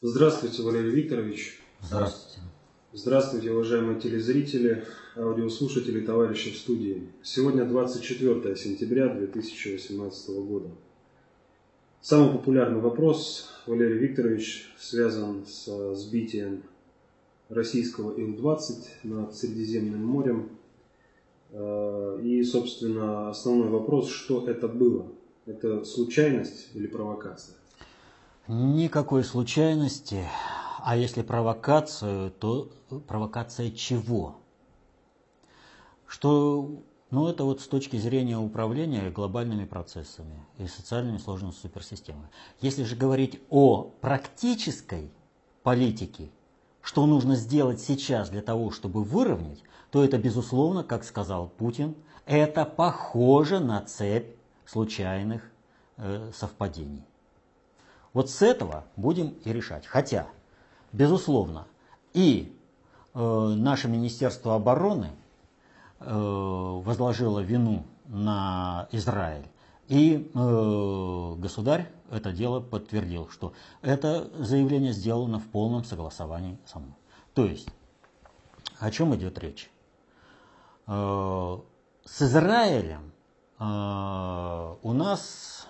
Здравствуйте, Валерий Викторович. Здравствуйте. Здравствуйте, уважаемые телезрители, аудиослушатели, товарищи в студии. Сегодня 24 сентября 2018 года. Самый популярный вопрос, Валерий Викторович, связан с сбитием российского Ил-20 над Средиземным морем. Э, и, собственно, основной вопрос, что это было? Это случайность или провокация? Никакой случайности. А если провокацию, то провокация чего? Что, ну это вот с точки зрения управления глобальными процессами и социальными сложными суперсистемами. Если же говорить о практической политике, что нужно сделать сейчас для того, чтобы выровнять, то это, безусловно, как сказал Путин, это похоже на цепь случайных э, совпадений. Вот с этого будем и решать. Хотя, безусловно, и э, наше Министерство обороны э, возложило вину на Израиль. И э, государь это дело подтвердил, что это заявление сделано в полном согласовании со мной. То есть, о чем идет речь? Э, с Израилем э, у нас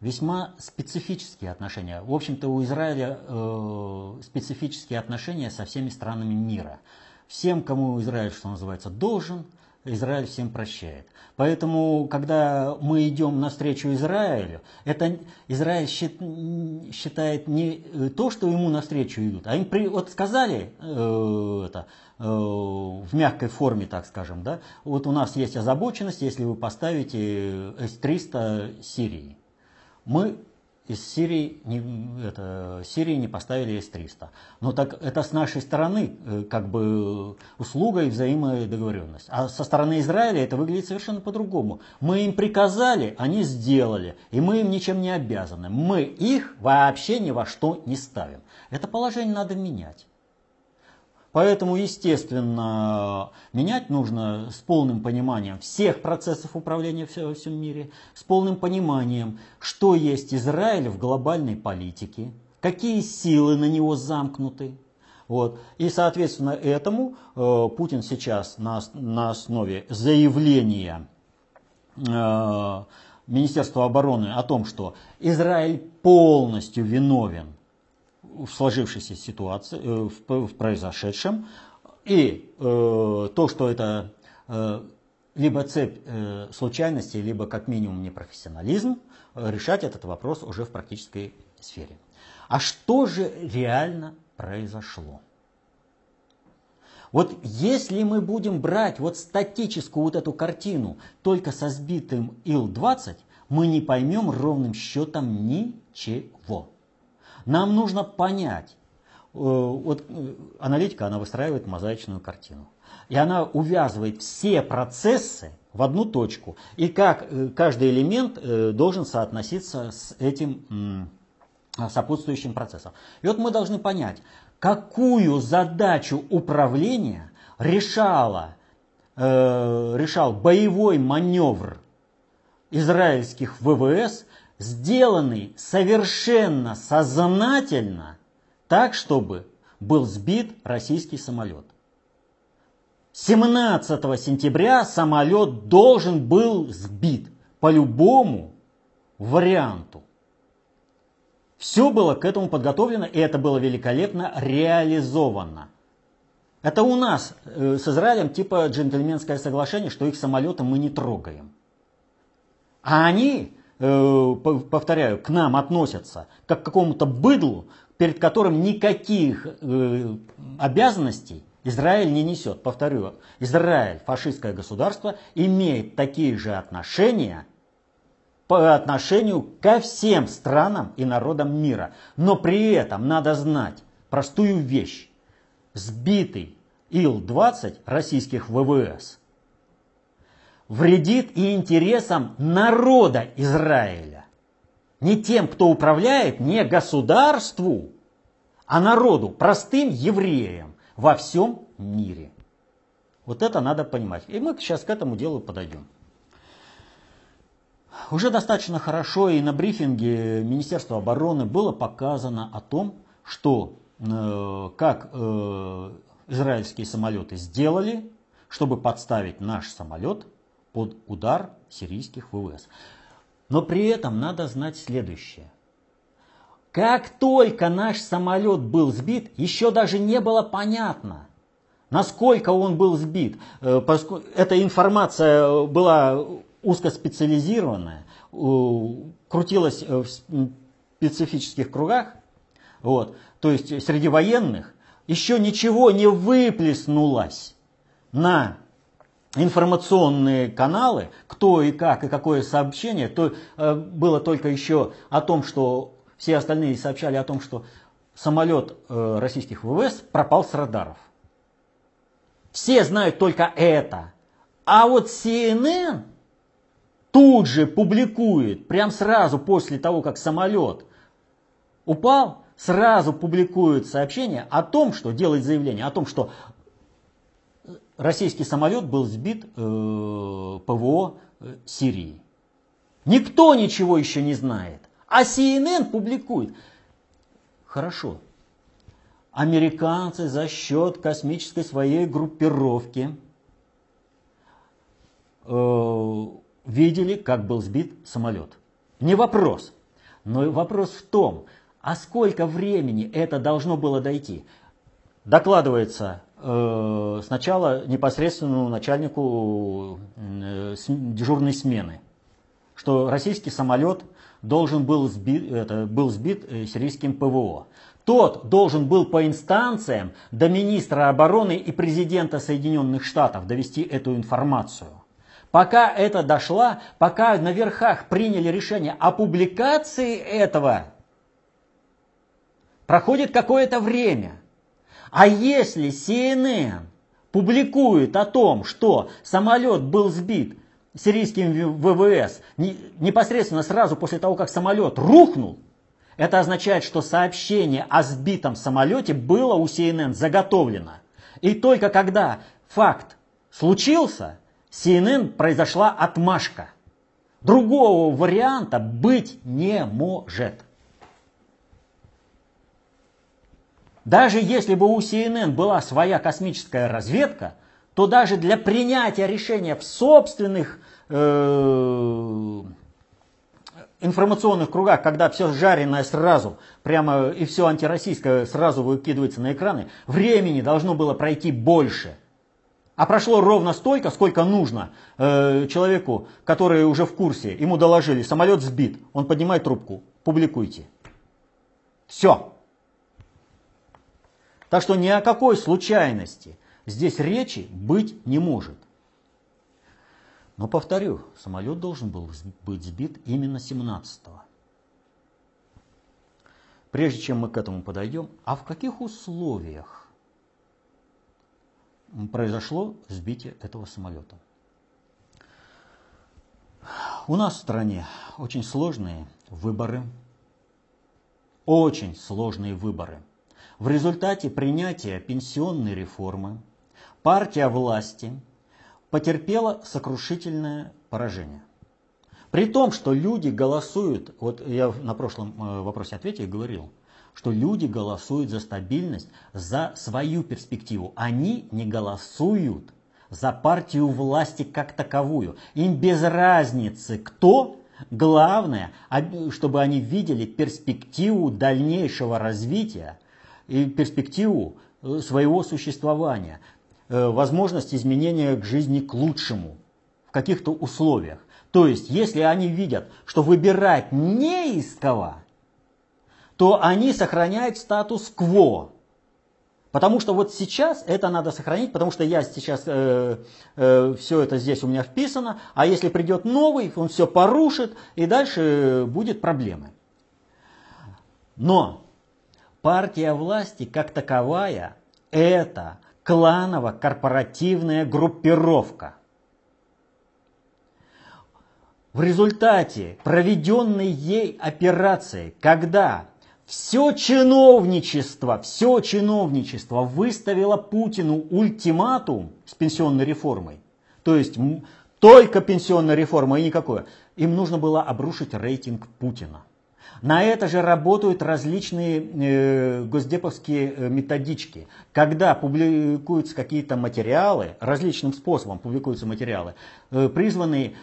весьма специфические отношения. В общем-то, у Израиля э, специфические отношения со всеми странами мира. Всем, кому Израиль, что называется, должен, Израиль всем прощает. Поэтому, когда мы идем навстречу Израилю, это Израиль считает не то, что ему навстречу идут, а им при, вот сказали э, это э, в мягкой форме, так скажем, да, вот у нас есть озабоченность, если вы поставите С-300 Сирии мы из Сирии не, это, Сирии не поставили С-300. Но так это с нашей стороны э, как бы услуга и взаимодоговоренность. А со стороны Израиля это выглядит совершенно по-другому. Мы им приказали, они сделали, и мы им ничем не обязаны. Мы их вообще ни во что не ставим. Это положение надо менять. Поэтому, естественно, менять нужно с полным пониманием всех процессов управления во всем мире, с полным пониманием, что есть Израиль в глобальной политике, какие силы на него замкнуты. Вот. И, соответственно, этому э, Путин сейчас на, на основе заявления э, Министерства обороны о том, что Израиль полностью виновен в сложившейся ситуации, э, в, в произошедшем. И э, то, что это э, либо цепь э, случайностей, либо как минимум непрофессионализм, э, решать этот вопрос уже в практической сфере. А что же реально произошло? Вот если мы будем брать вот статическую вот эту картину только со сбитым Ил-20, мы не поймем ровным счетом ничего. Нам нужно понять, э, вот э, аналитика, она выстраивает мозаичную картину. И она увязывает все процессы в одну точку. И как э, каждый элемент должен соотноситься с этим сопутствующим процессом. И вот мы должны понять, какую задачу управления решала, решал боевой маневр израильских ВВС сделанный совершенно сознательно, так, чтобы был сбит российский самолет. 17 сентября самолет должен был сбит по любому варианту. Все было к этому подготовлено, и это было великолепно реализовано. Это у нас э, с Израилем типа джентльменское соглашение, что их самолеты мы не трогаем. А они повторяю, к нам относятся как к какому-то быдлу, перед которым никаких э, обязанностей Израиль не несет. Повторю, Израиль, фашистское государство, имеет такие же отношения по отношению ко всем странам и народам мира. Но при этом надо знать простую вещь. Сбитый Ил-20 российских ВВС – вредит и интересам народа Израиля. Не тем, кто управляет, не государству, а народу, простым евреям во всем мире. Вот это надо понимать. И мы сейчас к этому делу подойдем. уже достаточно хорошо и на брифинге Министерства обороны было показано о том, что э, как э, израильские самолеты сделали, чтобы подставить наш самолет под удар сирийских ВВС. Но при этом надо знать следующее. Как только наш самолет был сбит, еще даже не было понятно, насколько он был сбит. Э, эта информация была узкоспециализированная, крутилась в специфических кругах, вот, то есть среди военных, еще ничего не выплеснулось на информационные каналы, кто и как, и какое сообщение, то э, было только еще о том, что все остальные сообщали о том, что самолет э, российских ВВС пропал с радаров. Все знают только это. А вот CNN тут же публикует, прям сразу после того, как самолет упал, сразу публикует сообщение о том, что делает заявление о том, что российский самолет был сбит э, ПВО э, Сирии. Никто ничего еще не знает. А CNN публикует. Хорошо. Американцы за счет космической своей группировки э, видели, как был сбит самолет. Не вопрос. Но вопрос в том, а сколько времени это должно было дойти? Докладывается сначала непосредственному начальнику э, дежурной смены, что российский самолет должен был сбит, это, был сбит э, сирийским ПВО. Тот должен был по инстанциям до министра обороны и президента Соединенных Штатов довести эту информацию. Пока это дошло, пока на верхах приняли решение о публикации этого Проходит какое-то время. А если CNN публикует о том, что самолет был сбит сирийским ВВС непосредственно сразу после того, как самолет рухнул, это означает, что сообщение о сбитом самолете было у CNN заготовлено. И только когда факт случился, CNN произошла отмашка. Другого варианта быть не может. Даже если бы у CNN была своя космическая разведка, то даже для принятия решения в собственных э, информационных кругах, когда все жареное сразу, прямо и все антироссийское сразу выкидывается на экраны, времени должно было пройти больше. А прошло ровно столько, сколько нужно э, человеку, который уже в курсе, ему доложили, самолет сбит, он поднимает трубку, публикуйте. Все. Так что ни о какой случайности здесь речи быть не может. Но повторю, самолет должен был быть сбит именно 17-го. Прежде чем мы к этому подойдем, а в каких условиях произошло сбитие этого самолета? У нас в стране очень сложные выборы, очень сложные выборы – в результате принятия пенсионной реформы партия власти потерпела сокрушительное поражение. При том, что люди голосуют, вот я на прошлом э, вопросе ответе говорил, что люди голосуют за стабильность, за свою перспективу. Они не голосуют за партию власти как таковую. Им без разницы, кто. Главное, чтобы они видели перспективу дальнейшего развития и перспективу э, своего существования, э, возможность изменения к жизни к лучшему в каких-то условиях. То есть, если они видят, что выбирать не из кого, то они сохраняют статус-кво. Потому что вот сейчас это надо сохранить, потому что я сейчас э, э, все это здесь у меня вписано, а если придет новый, он все порушит, и дальше будет проблемы. Но Партия власти как таковая – это кланово-корпоративная группировка. В результате проведенной ей операции, когда все чиновничество, все чиновничество выставило Путину ультиматум с пенсионной реформой, то есть только пенсионная реформа и никакое. Им нужно было обрушить рейтинг Путина. На это же работают различные э, госдеповские э, методички. Когда публикуются какие-то материалы, различным способом публикуются материалы, э, призванные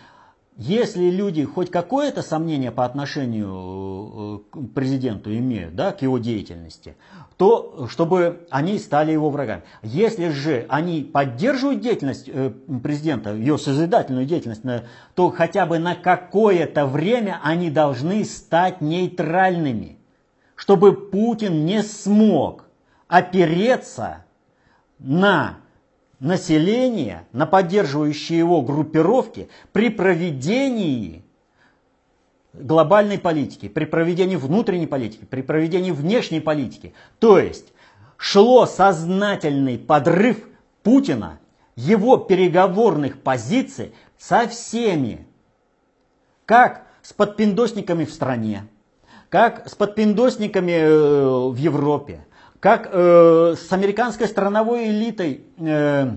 если люди хоть какое-то сомнение по отношению э, к президенту имеют, да, к его деятельности, то чтобы они стали его врагами. Если же они поддерживают деятельность э, президента, ее созидательную деятельность, то хотя бы на какое-то время они должны стать нейтральными, чтобы Путин не смог опереться на населения, на поддерживающие его группировки при проведении глобальной политики, при проведении внутренней политики, при проведении внешней политики. То есть шло сознательный подрыв Путина, его переговорных позиций со всеми, как с подпиндосниками в стране, как с подпиндосниками э, в Европе, как э, с американской страновой элитой э,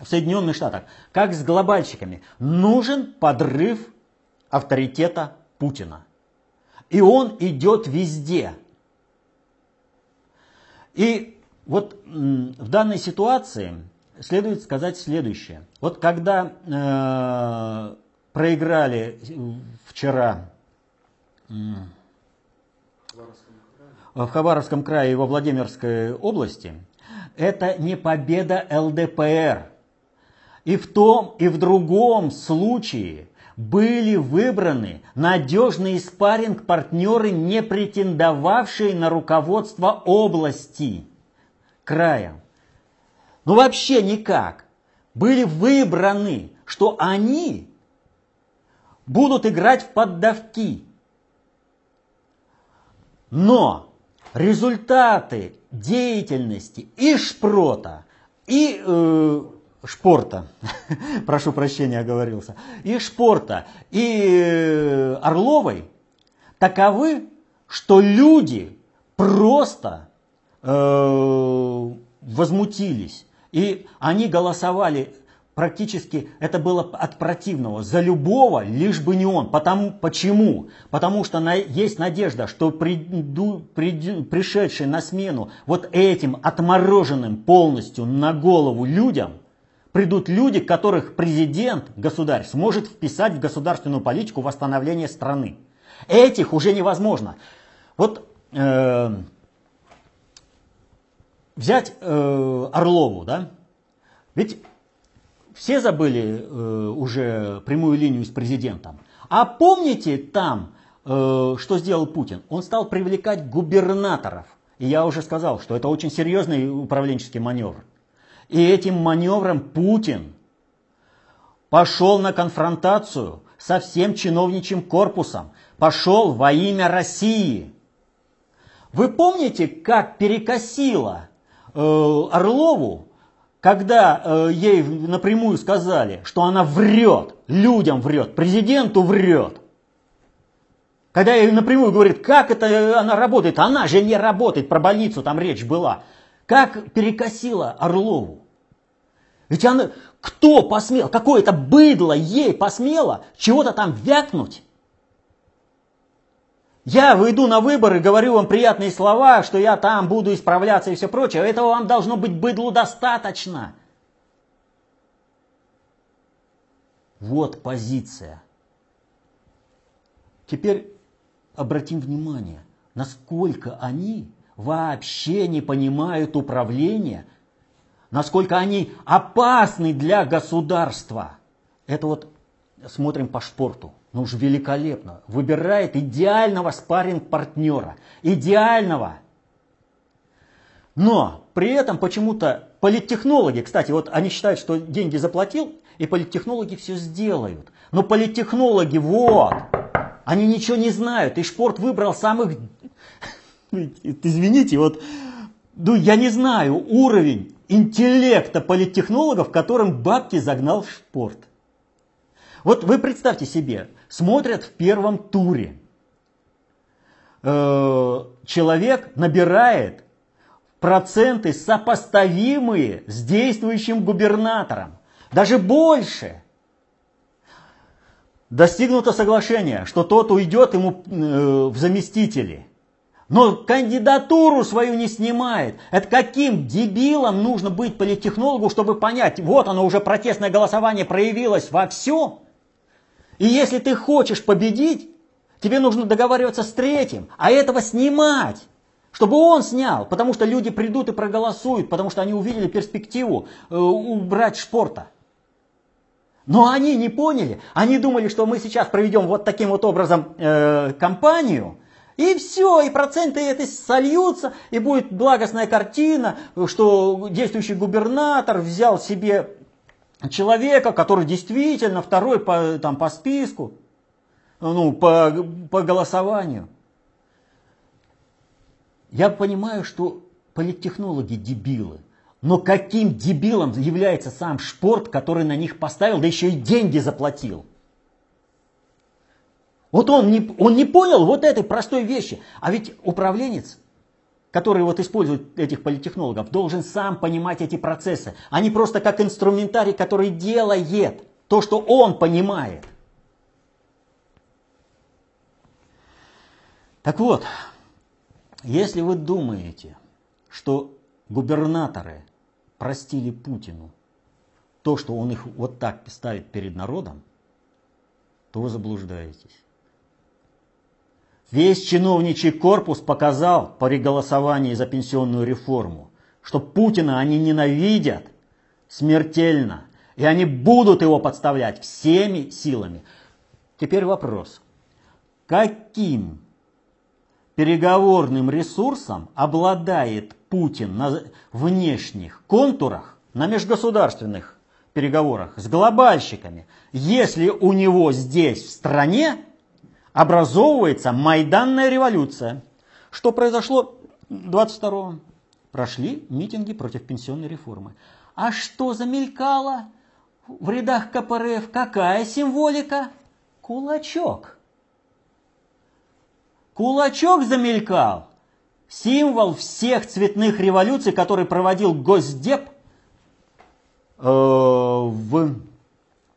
в Соединенных Штатах, как с глобальщиками. Нужен подрыв авторитета Путина. И он идет везде. И вот в данной ситуации следует сказать следующее. Вот когда э, проиграли вчера в Хабаровском крае и во Владимирской области, это не победа ЛДПР. И в том, и в другом случае были выбраны надежные спарринг-партнеры, не претендовавшие на руководство области, края. Ну вообще никак. Были выбраны, что они будут играть в поддавки. Но результаты деятельности и Шпрота, и э, Шпорта, прошу прощения, оговорился, и Шпорта, и э, Орловой таковы, что люди просто э, возмутились. И они голосовали практически это было от противного, за любого, лишь бы не он. Потому, почему? Потому что на, есть надежда, что приду, приду, пришедшие на смену вот этим отмороженным полностью на голову людям, придут люди, которых президент, государь, сможет вписать в государственную политику восстановления страны. Этих уже невозможно. Вот э, взять э, Орлову, да? Ведь все забыли э, уже прямую линию с президентом. А помните там, э, что сделал Путин? Он стал привлекать губернаторов. И я уже сказал, что это очень серьезный управленческий маневр. И этим маневром Путин пошел на конфронтацию со всем чиновничьим корпусом, пошел во имя России. Вы помните, как перекосило э, Орлову когда э, ей напрямую сказали, что она врет, людям врет, президенту врет, когда ей напрямую говорит, как это она работает, она же не работает, про больницу там речь была, как перекосила Орлову. Ведь она, кто посмел, какое-то быдло ей посмело чего-то там вякнуть? Я выйду на выборы, говорю вам приятные слова, что я там буду исправляться и все прочее. Этого вам должно быть быдлу достаточно. Вот позиция. Теперь обратим внимание, насколько они вообще не понимают управления, насколько они опасны для государства. Это вот смотрим по шпорту. Ну уж великолепно. Выбирает идеального спарринг-партнера. Идеального. Но при этом почему-то политтехнологи, кстати, вот они считают, что деньги заплатил, и политтехнологи все сделают. Но политтехнологи, вот, они ничего не знают. И Шпорт выбрал самых, извините, вот, ну я не знаю, уровень интеллекта политтехнологов, которым бабки загнал в Шпорт. Вот вы представьте себе, смотрят в первом туре. Э, человек набирает проценты сопоставимые с действующим губернатором. Даже больше. Достигнуто соглашение, что тот уйдет ему э, в заместители. Но кандидатуру свою не снимает. Это каким дебилом нужно быть политтехнологу, чтобы понять, вот оно уже протестное голосование проявилось во всем. И если ты хочешь победить, тебе нужно договариваться с третьим, а этого снимать. Чтобы он снял, потому что люди придут и проголосуют, потому что они увидели перспективу э, убрать шпорта. Но они не поняли, они думали, что мы сейчас проведем вот таким вот образом э, кампанию, и все, и проценты это сольются, и будет благостная картина, что действующий губернатор взял себе человека, который действительно второй по, там, по списку, ну, по, по голосованию. Я понимаю, что политтехнологи дебилы. Но каким дебилом является сам Шпорт, который на них поставил, да еще и деньги заплатил? Вот он не, он не понял вот этой простой вещи. А ведь управленец, который вот использует этих политтехнологов, должен сам понимать эти процессы, а не просто как инструментарий, который делает то, что он понимает. Так вот, если вы думаете, что губернаторы простили Путину то, что он их вот так ставит перед народом, то вы заблуждаетесь. Весь чиновничий корпус показал при голосовании за пенсионную реформу, что Путина они ненавидят смертельно, и они будут его подставлять всеми силами. Теперь вопрос. Каким переговорным ресурсом обладает Путин на внешних контурах, на межгосударственных переговорах с глобальщиками, если у него здесь в стране образовывается Майданная революция. Что произошло 22-го? Прошли митинги против пенсионной реформы. А что замелькало в рядах КПРФ? Какая символика? Кулачок. Кулачок замелькал. Символ всех цветных революций, который проводил Госдеп э, в,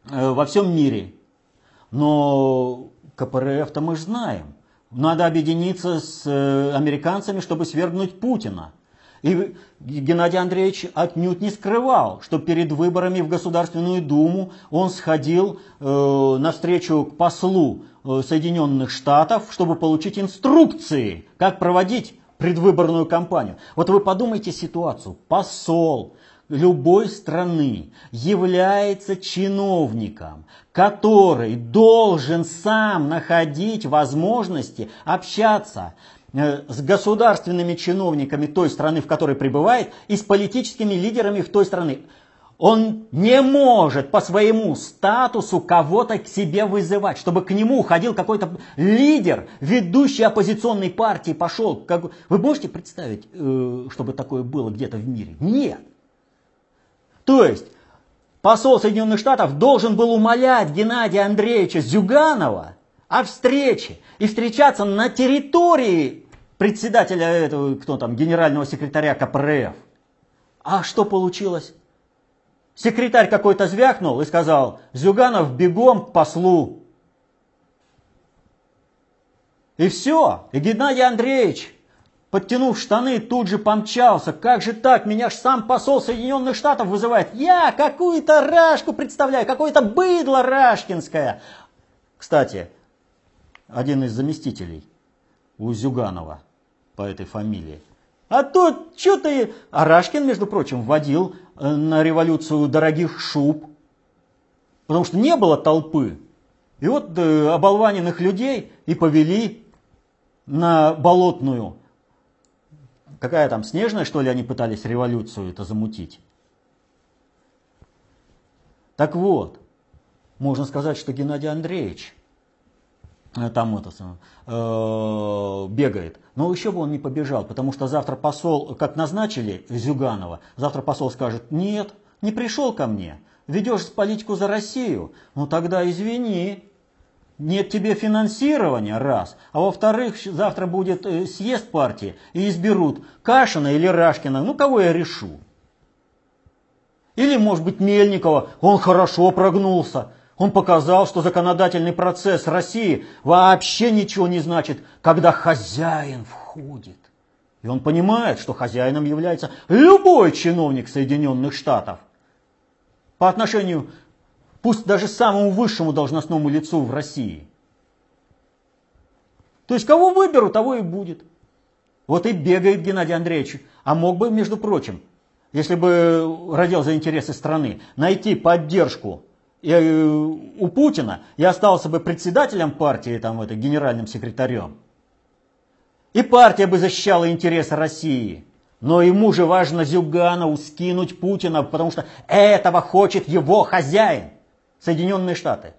э, во всем мире. Но КПРФ-то мы знаем. Надо объединиться с э, американцами, чтобы свергнуть Путина. И Геннадий Андреевич отнюдь не скрывал, что перед выборами в Государственную Думу он сходил э, навстречу к послу э, Соединенных Штатов, чтобы получить инструкции, как проводить предвыборную кампанию. Вот вы подумайте ситуацию. Посол любой страны является чиновником, который должен сам находить возможности общаться э, с государственными чиновниками той страны, в которой пребывает, и с политическими лидерами в той стране. Он не может по своему статусу кого-то к себе вызывать, чтобы к нему уходил какой-то лидер, ведущий оппозиционной партии, пошел. Вы можете представить, э, чтобы такое было где-то в мире? Нет. То есть посол Соединенных Штатов должен был умолять Геннадия Андреевича Зюганова о встрече и встречаться на территории председателя этого, кто там, генерального секретаря КПРФ. А что получилось? Секретарь какой-то звякнул и сказал, Зюганов бегом к послу. И все. И Геннадий Андреевич подтянув штаны, тут же помчался. Как же так? Меня ж сам посол Соединенных Штатов вызывает. Я какую-то рашку представляю, какое-то быдло рашкинское. Кстати, один из заместителей у Зюганова по этой фамилии. А тут что ты... А Рашкин, между прочим, вводил э, на революцию дорогих шуб. Потому что не было толпы. И вот э, оболваненных людей и повели на болотную Какая там, снежная, что ли, они пытались революцию это замутить? Так вот, можно сказать, что Геннадий Андреевич э, там это, э, бегает. Но еще бы он не побежал, потому что завтра посол, как назначили Зюганова, завтра посол скажет, нет, не пришел ко мне, ведешь политику за Россию, ну тогда извини, нет тебе финансирования, раз. А во-вторых, завтра будет э, съезд партии и изберут Кашина или Рашкина. Ну, кого я решу? Или, может быть, Мельникова. Он хорошо прогнулся. Он показал, что законодательный процесс России вообще ничего не значит, когда хозяин входит. И он понимает, что хозяином является любой чиновник Соединенных Штатов. По отношению, пусть даже самому высшему должностному лицу в России. То есть кого выберу, того и будет. Вот и бегает Геннадий Андреевич. А мог бы, между прочим, если бы родил за интересы страны, найти поддержку э, у Путина и остался бы председателем партии, там, это, генеральным секретарем. И партия бы защищала интересы России. Но ему же важно Зюганову скинуть Путина, потому что этого хочет его хозяин, Соединенные Штаты.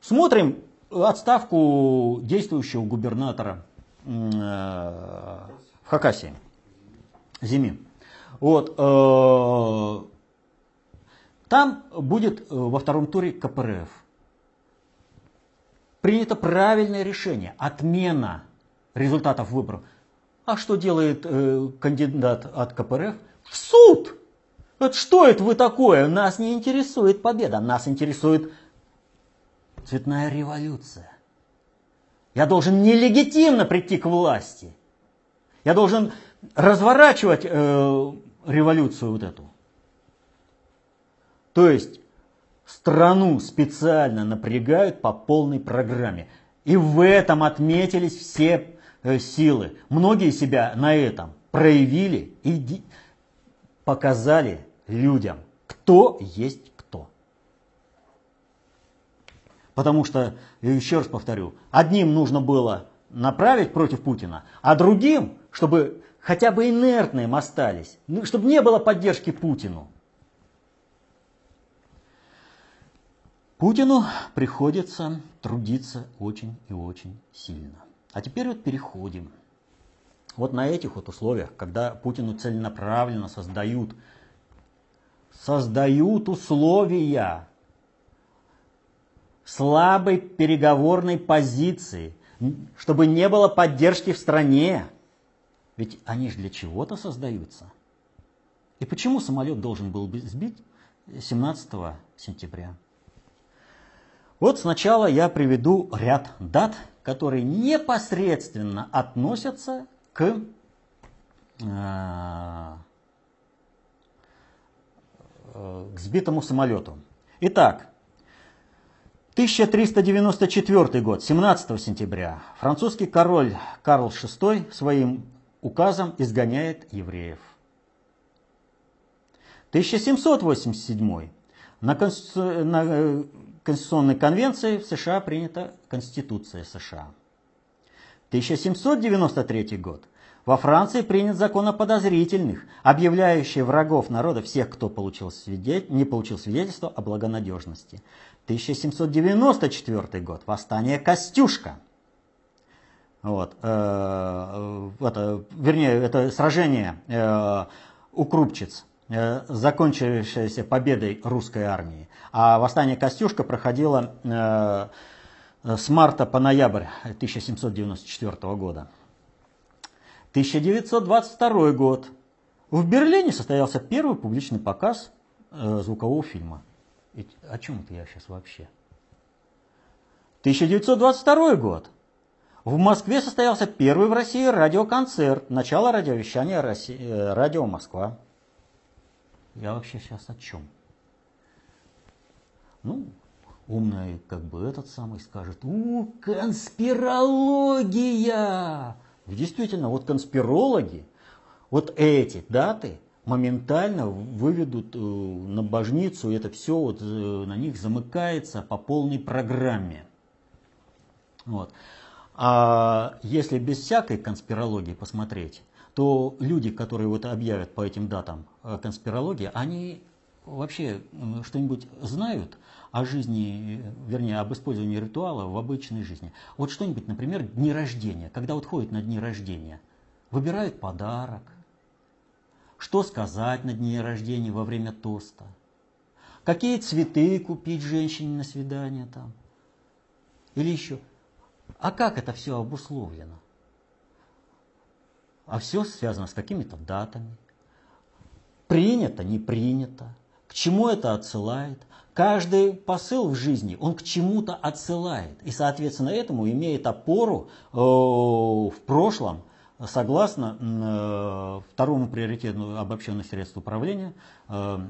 Смотрим отставку действующего губернатора э, в Хакасии, Зимин. Вот, э, там будет э, во втором туре КПРФ. Принято правильное решение, отмена результатов выборов. А что делает кандидат от КПРФ? В суд! Вот что это вы такое? Нас не интересует победа, нас интересует цветная революция. Я должен нелегитимно прийти к власти. Я должен разворачивать э, революцию вот эту. То есть страну специально напрягают по полной программе. И в этом отметились все э, силы. Многие себя на этом проявили и показали людям, кто есть кто. Потому что, еще раз повторю, одним нужно было направить против Путина, а другим, чтобы хотя бы инертным остались, ну, чтобы не было поддержки Путину. Путину приходится трудиться очень и очень сильно. А теперь вот переходим. Вот на этих вот условиях, когда Путину целенаправленно создают, создают условия слабой переговорной позиции, чтобы не было поддержки в стране, ведь они же для чего-то создаются. И почему самолет должен был быть сбит 17 сентября? Вот сначала я приведу ряд дат, которые непосредственно относятся к, э, к сбитому самолету. Итак, 1394 год, 17 сентября, французский король Карл VI своим указом изгоняет евреев. 1787. На, на э, Конституционной конвенции в США принята Конституция США. 1793 год. Во Франции принят закон о подозрительных, объявляющий врагов народа всех, кто получил свидетель... не получил свидетельство о благонадежности. 1794 год. Восстание Костюшка. Вот, э, это, вернее, это сражение э, у Крупчиц, э, закончившееся победой русской армии. А восстание Костюшка проходило э, с марта по ноябрь 1794 года. 1922 год. В Берлине состоялся первый публичный показ э, звукового фильма. Ведь о чем это я сейчас вообще? 1922 год. В Москве состоялся первый в России радиоконцерт, начало радиовещания России, э, радио Москва. Я вообще сейчас о чем? Ну, умный как бы этот самый скажет, у, конспирология! Действительно, вот конспирологи, вот эти даты моментально выведут э, на божницу, и это все вот э, на них замыкается по полной программе. Вот. А если без всякой конспирологии посмотреть, то люди, которые вот объявят по этим датам э, конспирологии, они вообще что-нибудь знают о жизни, вернее, об использовании ритуала в обычной жизни. Вот что-нибудь, например, дни рождения, когда вот ходят на дни рождения, выбирают подарок, что сказать на дне рождения во время тоста, какие цветы купить женщине на свидание там, или еще а как это все обусловлено? А все связано с какими-то датами. Принято, не принято. К чему это отсылает? Каждый посыл в жизни, он к чему-то отсылает. И, соответственно, этому имеет опору э, в прошлом, согласно э, второму приоритету обобщенных средств управления, э,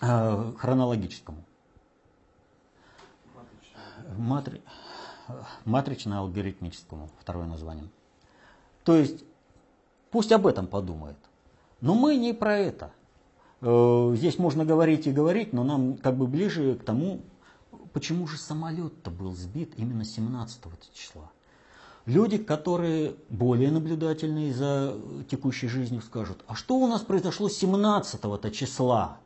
хронологическому. Матри... Матрично-алгоритмическому, второе название. То есть, пусть об этом подумает. Но мы не про это. Э, здесь можно говорить и говорить, но нам как бы ближе к тому, почему же самолет-то был сбит именно 17 числа. Люди, которые более наблюдательные за текущей жизнью, скажут, а что у нас произошло 17 числа?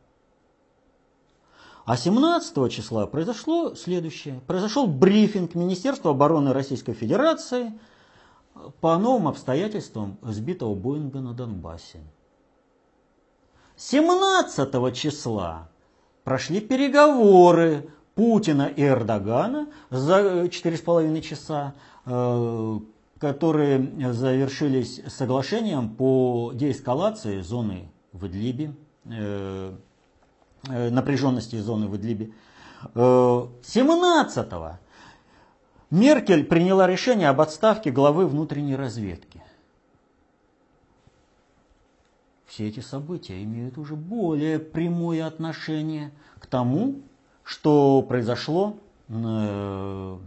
А 17 числа произошло следующее. Произошел брифинг Министерства обороны Российской Федерации по новым обстоятельствам сбитого Боинга на Донбассе. 17 числа прошли переговоры Путина и Эрдогана за 4,5 часа, э, которые завершились соглашением по деэскалации зоны в Идлибе, э, э, напряженности зоны в Идлибе. 17-го Меркель приняла решение об отставке главы внутренней разведки. Все эти события имеют уже более прямое отношение к тому, что произошло э,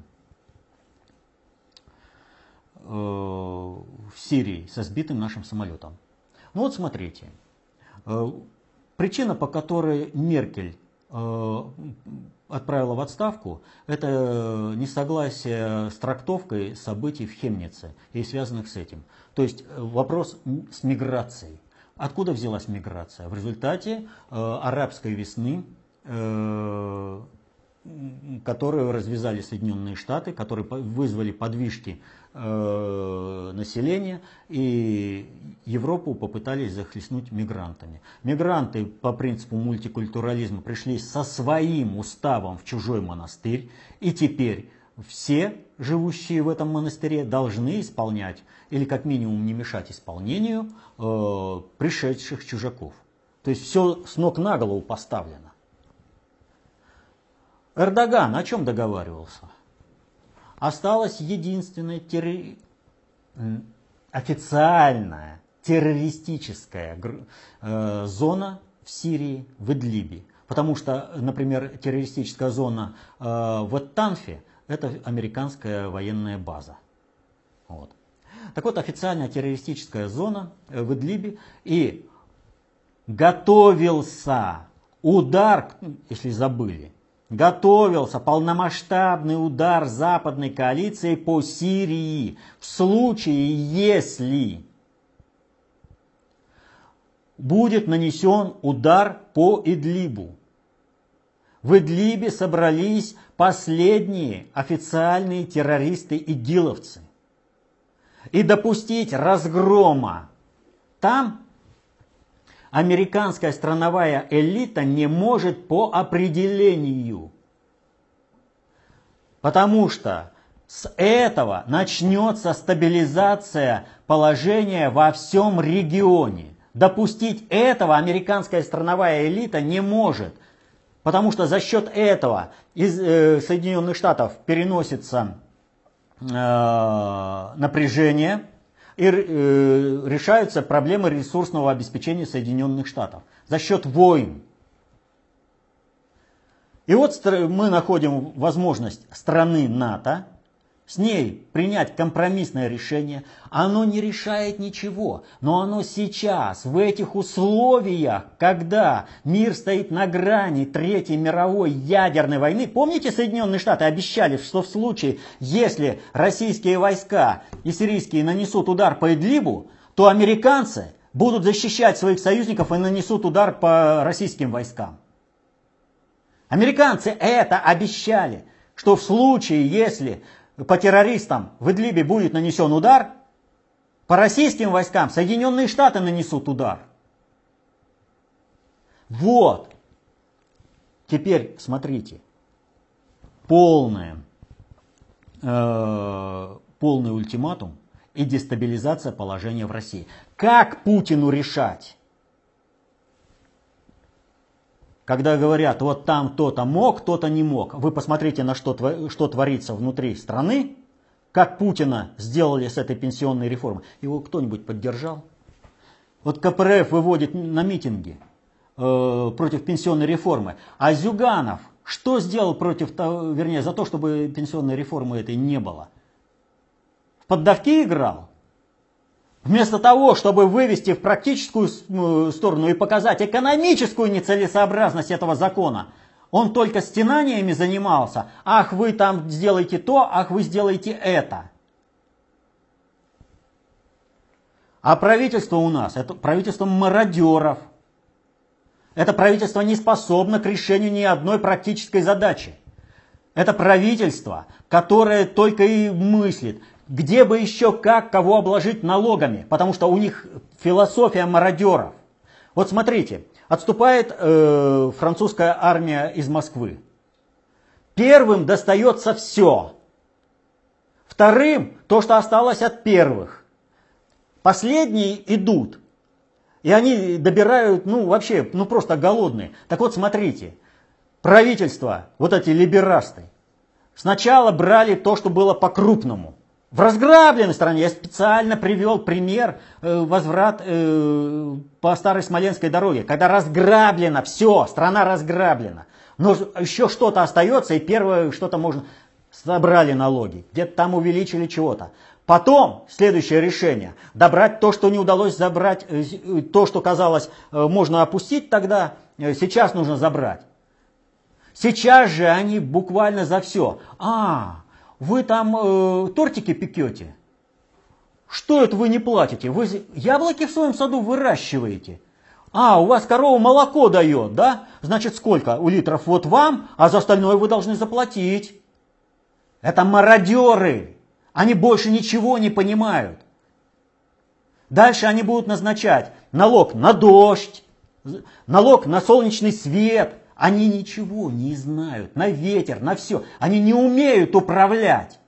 э, в Сирии со сбитым нашим самолетом. Ну вот смотрите, э, причина, по которой Меркель отправила в отставку, это несогласие с трактовкой событий в Хемнице и связанных с этим. То есть вопрос с миграцией. Откуда взялась миграция? В результате э, арабской весны, э, которую развязали Соединенные Штаты, которые вызвали подвижки э, населения, и Европу попытались захлестнуть мигрантами. Мигранты по принципу мультикультурализма пришли со своим уставом в чужой монастырь, и теперь все живущие в этом монастыре должны исполнять или как минимум не мешать исполнению э, пришедших чужаков. То есть все с ног на голову поставлено. Эрдоган о чем договаривался? Осталась единственная терри... официальная террористическая э, зона в Сирии, в Идлибе. Потому что, например, террористическая зона э, в Эттанфе – это американская военная база. Вот. Так вот, официальная террористическая зона э, в Идлибе и готовился удар, если забыли, готовился полномасштабный удар западной коалиции по Сирии в случае, если будет нанесен удар по Идлибу. В Идлибе собрались последние официальные террористы-игиловцы и допустить разгрома там американская страновая элита не может по определению. Потому что с этого начнется стабилизация положения во всем регионе. Допустить этого американская страновая элита не может. Потому что за счет этого из э, Соединенных Штатов переносится напряжение и э, решаются проблемы ресурсного обеспечения Соединенных Штатов за счет войн. И вот мы находим возможность страны НАТО с ней принять компромиссное решение, оно не решает ничего. Но оно сейчас, в этих условиях, когда мир стоит на грани Третьей мировой ядерной войны, помните, Соединенные Штаты обещали, что в случае, если российские войска и сирийские нанесут удар по Идлибу, то американцы будут защищать своих союзников и нанесут удар по российским войскам. Американцы это обещали, что в случае, если по террористам в Идлибе будет нанесен удар, по российским войскам Соединенные Штаты нанесут удар. Вот. Теперь смотрите. Полное, э, полный ультиматум и дестабилизация положения в России. Как Путину решать? Когда говорят, вот там кто-то мог, кто-то не мог. Вы посмотрите, на что, что творится внутри страны, как Путина сделали с этой пенсионной реформой. Его кто-нибудь поддержал? Вот КПРФ выводит на митинги э, против пенсионной реформы. А Зюганов что сделал против того, вернее, за то, чтобы пенсионной реформы этой не было? В поддавки играл? Вместо того, чтобы вывести в практическую э, сторону и показать экономическую нецелесообразность этого закона, он только стенаниями занимался. Ах, вы там сделаете то, ах, вы сделаете это. А правительство у нас, это правительство мародеров. Это правительство не способно к решению ни одной практической задачи. Это правительство, которое только и мыслит, где бы еще как кого обложить налогами, потому что у них философия мародеров. Вот смотрите, отступает э, французская армия из Москвы. Первым достается все. Вторым то, что осталось от первых. Последние идут. И они добирают, ну вообще, ну просто голодные. Так вот смотрите, правительство, вот эти либерасты, сначала брали то, что было по-крупному – в разграбленной стране я специально привел пример э, возврат э, по старой Смоленской дороге, когда разграблено все, страна разграблена. Но еще что-то остается, и первое что-то можно... Собрали налоги, где-то там увеличили чего-то. Потом следующее решение. Добрать то, что не удалось забрать, э, э то, что казалось э, можно опустить тогда, э, сейчас нужно забрать. Сейчас же они буквально за все. А, вы там э, тортики пекете? Что это вы не платите? Вы яблоки в своем саду выращиваете? А, у вас корова молоко дает, да? Значит, сколько у литров вот вам, а за остальное вы должны заплатить. Это мародеры. Они больше ничего не понимают. Дальше они будут назначать налог на дождь, налог на солнечный свет, они ничего не знают, на ветер, на все. Они не умеют управлять.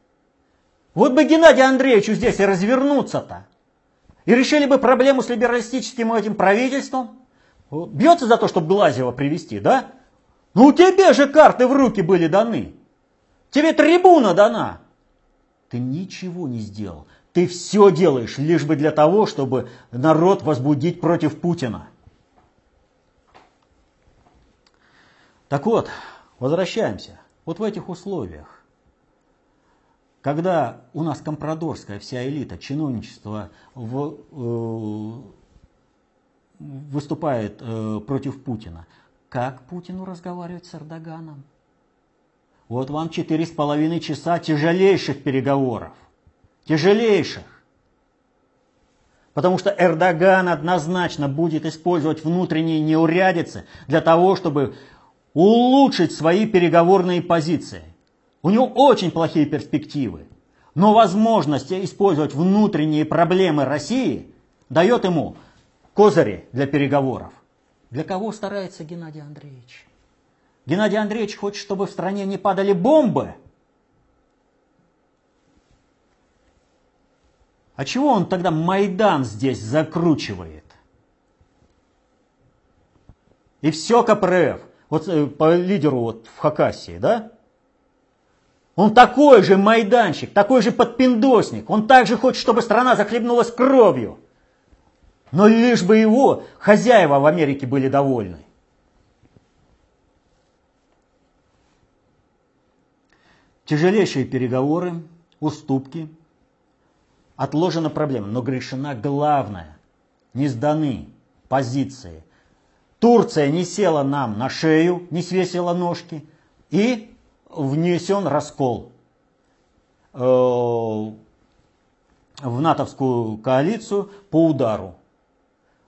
Вот бы Геннадию Андреевичу здесь и развернуться-то. И решили бы проблему с либералистическим этим правительством. Бьется за то, чтобы Глазева привести, да? Ну тебе же карты в руки были даны. Тебе трибуна дана. Ты ничего не сделал. Ты все делаешь лишь бы для того, чтобы народ возбудить против Путина. Так вот, возвращаемся. Вот в этих условиях, когда у нас компрадорская вся элита, чиновничество в, э, выступает э, против Путина, как Путину разговаривать с Эрдоганом? Вот вам четыре с половиной часа тяжелейших переговоров. Тяжелейших. Потому что Эрдоган однозначно будет использовать внутренние неурядицы для того, чтобы улучшить свои переговорные позиции. У него очень плохие перспективы, но возможность использовать внутренние проблемы России дает ему козыри для переговоров. Для кого старается Геннадий Андреевич? Геннадий Андреевич хочет, чтобы в стране не падали бомбы. А чего он тогда Майдан здесь закручивает? И все КПРФ вот э, по лидеру вот в Хакасии, да? Он такой же майданчик, такой же подпиндосник. Он также хочет, чтобы страна захлебнулась кровью. Но лишь бы его хозяева в Америке были довольны. Тяжелейшие переговоры, уступки, отложена проблема, но грешена главная. Не сданы позиции, Турция не села нам на шею, не свесила ножки, и внесен раскол э, в натовскую коалицию по удару.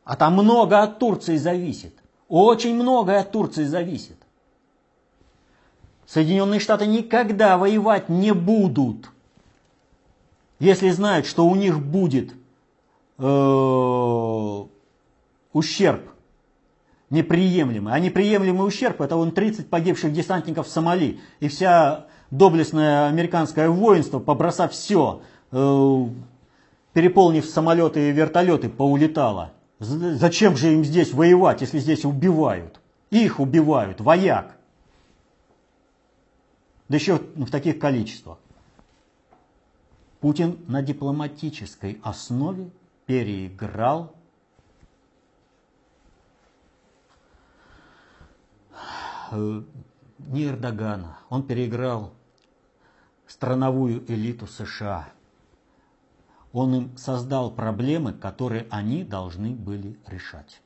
А там много от Турции зависит. Очень много от Турции зависит. Соединенные Штаты никогда воевать не будут, если знают, что у них будет э, ущерб неприемлемый. А неприемлемый ущерб – это вон 30 погибших десантников в Сомали. И вся доблестное американское воинство, побросав все, э, переполнив самолеты и вертолеты, поулетало. Зачем же им здесь воевать, если здесь убивают? Их убивают, вояк. Да еще в таких количествах. Путин на дипломатической основе переиграл э, не Эрдогана, он переиграл страновую элиту США. Он им создал проблемы, которые они должны были решать.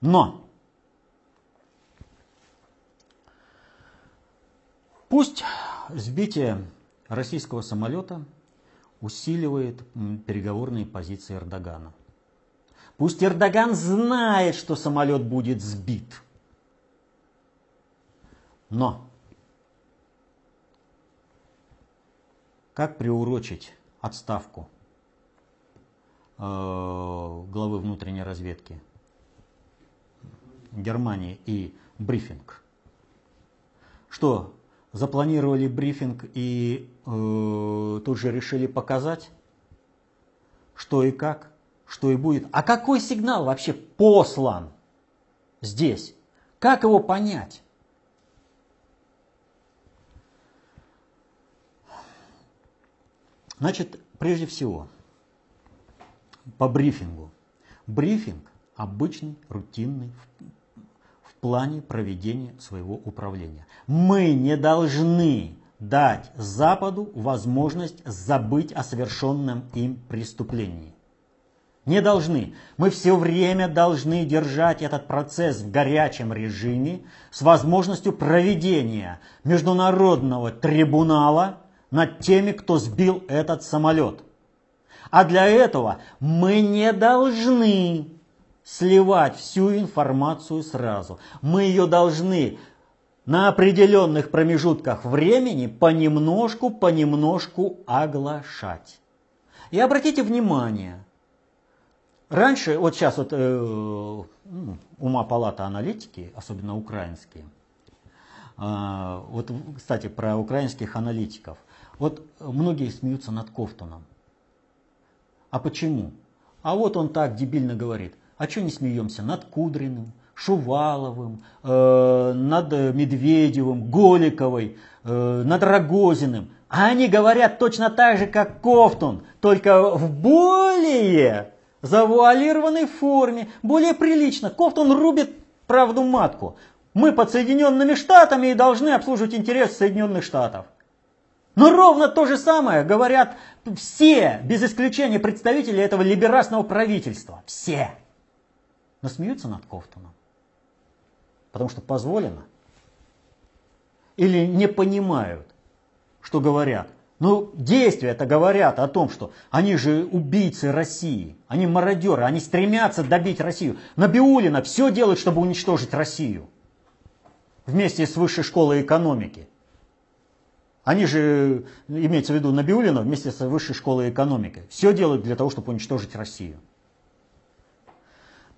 Но пусть сбитие российского самолета усиливает переговорные позиции Эрдогана. Пусть Эрдоган знает, что самолет будет сбит. Но как приурочить отставку э, главы внутренней разведки Германии и брифинг? Что, запланировали брифинг и э, тут же решили показать, что и как, что и будет. А какой сигнал вообще послан здесь? Как его понять? Значит, прежде всего, по брифингу. Брифинг обычный, рутинный, плане проведения своего управления. Мы не должны дать Западу возможность забыть о совершенном им преступлении. Не должны. Мы все время должны держать этот процесс в горячем режиме с возможностью проведения международного трибунала над теми, кто сбил этот самолет. А для этого мы не должны сливать всю информацию сразу. Мы ее должны на определенных промежутках времени понемножку, понемножку оглашать. И обратите внимание, раньше, вот сейчас вот э, ну, ума палата аналитики, особенно украинские, э, вот, кстати, про украинских аналитиков, вот многие смеются над Кофтоном. А почему? А вот он так дебильно говорит. А что не смеемся? Над Кудриным, Шуваловым, э, над Медведевым, Голиковой, э, над Рогозиным. А они говорят точно так же, как Кофтун, только в более завуалированной форме, более прилично. Кофтун рубит правду матку. Мы под Соединенными Штатами и должны обслуживать интересы Соединенных Штатов. Но ровно то же самое говорят все, без исключения представители этого либерасного правительства. Все но смеются над Кофтоном. Потому что позволено. Или не понимают, что говорят. Ну, действия это говорят о том, что они же убийцы России, они мародеры, они стремятся добить Россию. Набиулина все делает, чтобы уничтожить Россию. Вместе с высшей школой экономики. Они же, имеется в виду Набиулина вместе с высшей школой экономики. Все делают для того, чтобы уничтожить Россию.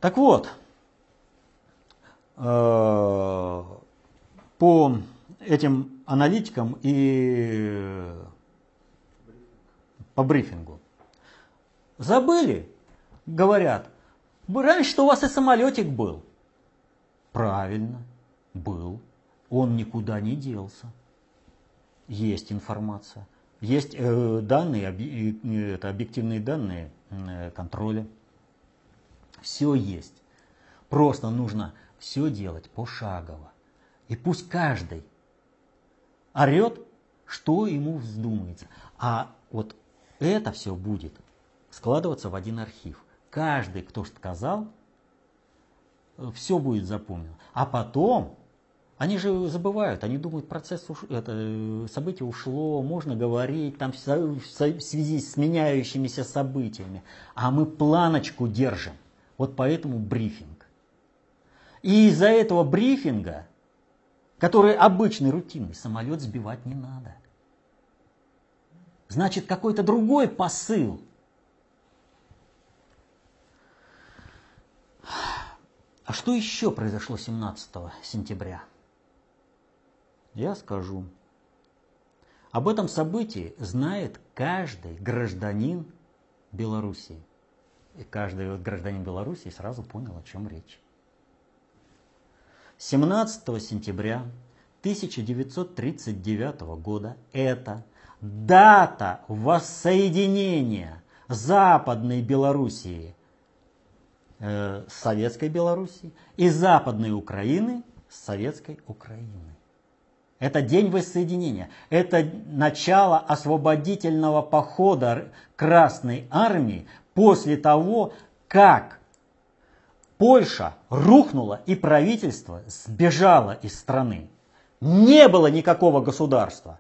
Так вот, э, по этим аналитикам и по брифингу. Забыли, говорят, раньше-то у вас и самолетик был. Правильно, был. Он никуда не делся. Есть информация. Есть э, данные, это объективные данные э, контроля. Все есть. Просто нужно все делать пошагово. И пусть каждый орет, что ему вздумается. А вот это все будет складываться в один архив. Каждый, кто сказал, все будет запомнено. А потом, они же забывают, они думают, процесс, уш... это, событие ушло, можно говорить там в связи с меняющимися событиями. А мы планочку держим. Вот поэтому брифинг. И из-за этого брифинга, который обычный, рутинный, самолет сбивать не надо. Значит, какой-то другой посыл. А что еще произошло 17 сентября? Я скажу. Об этом событии знает каждый гражданин Белоруссии. И каждый гражданин Беларуси сразу понял, о чем речь. 17 сентября 1939 года это дата воссоединения Западной Белоруссии э, с Советской Белоруссией и Западной Украины с Советской Украиной. Это день воссоединения. Это начало освободительного похода Красной Армии после того, как Польша рухнула и правительство сбежало из страны. Не было никакого государства.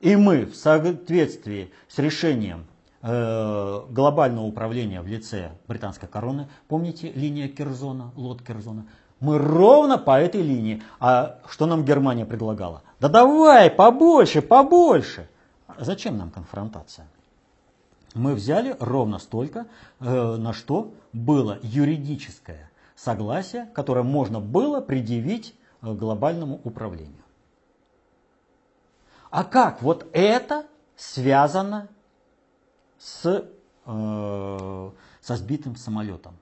И мы в соответствии с решением э, глобального управления в лице британской короны, помните линия Керзона, лот Керзона, мы ровно по этой линии. А что нам Германия предлагала? Да давай, побольше, побольше. Зачем нам конфронтация? Мы взяли ровно столько, э, на что было юридическое согласие, которое можно было предъявить э, глобальному управлению. А как вот это связано с, э, со сбитым самолетом?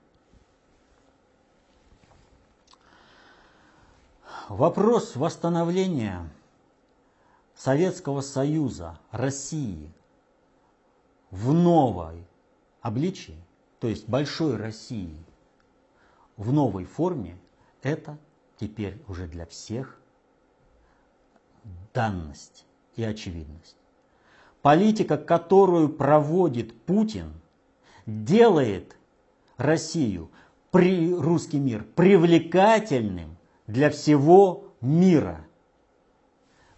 Вопрос восстановления Советского Союза, России в новой обличии, то есть большой России в новой форме, это теперь уже для всех данность и очевидность. Политика, которую проводит Путин, делает Россию, при, русский мир, привлекательным для всего мира.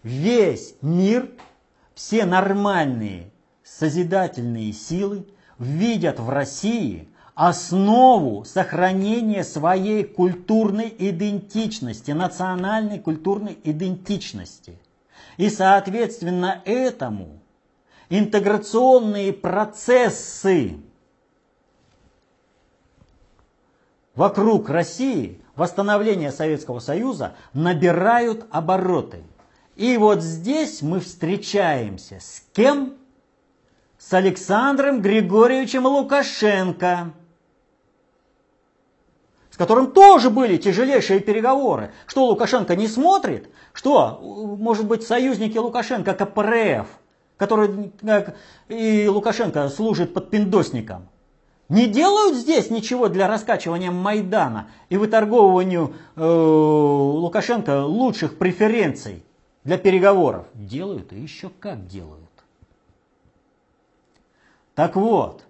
Весь мир, все нормальные созидательные силы видят в России основу сохранения своей культурной идентичности, национальной культурной идентичности. И соответственно этому интеграционные процессы вокруг России, восстановления Советского Союза набирают обороты. И вот здесь мы встречаемся с кем? С Александром Григорьевичем Лукашенко, с которым тоже были тяжелейшие переговоры. Что Лукашенко не смотрит? Что, может быть, союзники Лукашенко, КПРФ, который и Лукашенко служит под пиндосником, не делают здесь ничего для раскачивания Майдана и выторговыванию э, Лукашенко лучших преференций для переговоров? Делают и еще как делают. Так вот,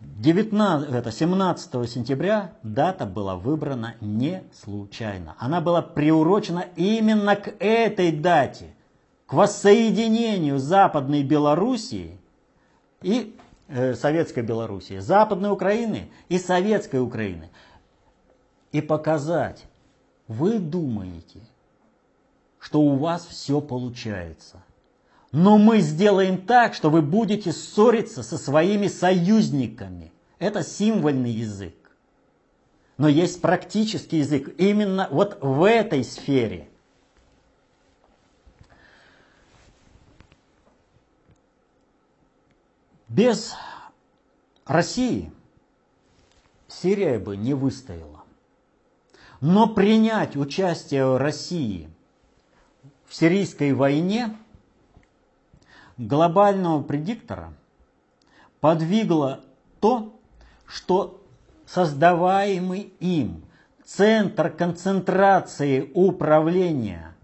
19, это 17 сентября дата была выбрана не случайно. Она была приурочена именно к этой дате, к воссоединению Западной Белоруссии и э, Советской Белоруссии, Западной Украины и Советской Украины. И показать, вы думаете, что у вас все получается. Но мы сделаем так, что вы будете ссориться со своими союзниками. Это символьный язык. Но есть практический язык именно вот в этой сфере. Без России Сирия бы не выстояла. Но принять участие России в сирийской войне глобального предиктора подвигло то, что создаваемый им центр концентрации управления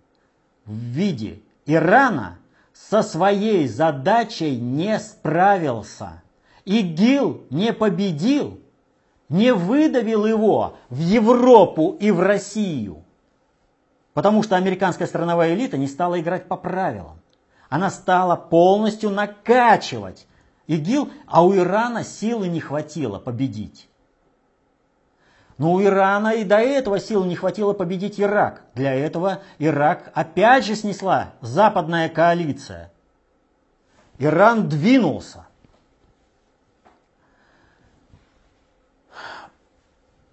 в виде Ирана со своей задачей не справился. ИГИЛ не победил, не выдавил его в Европу и в Россию, потому что американская страновая элита не стала играть по правилам. Она стала полностью накачивать ИГИЛ, а у Ирана силы не хватило победить. Но у Ирана и до этого сил не хватило победить Ирак. Для этого Ирак опять же снесла западная коалиция. Иран двинулся.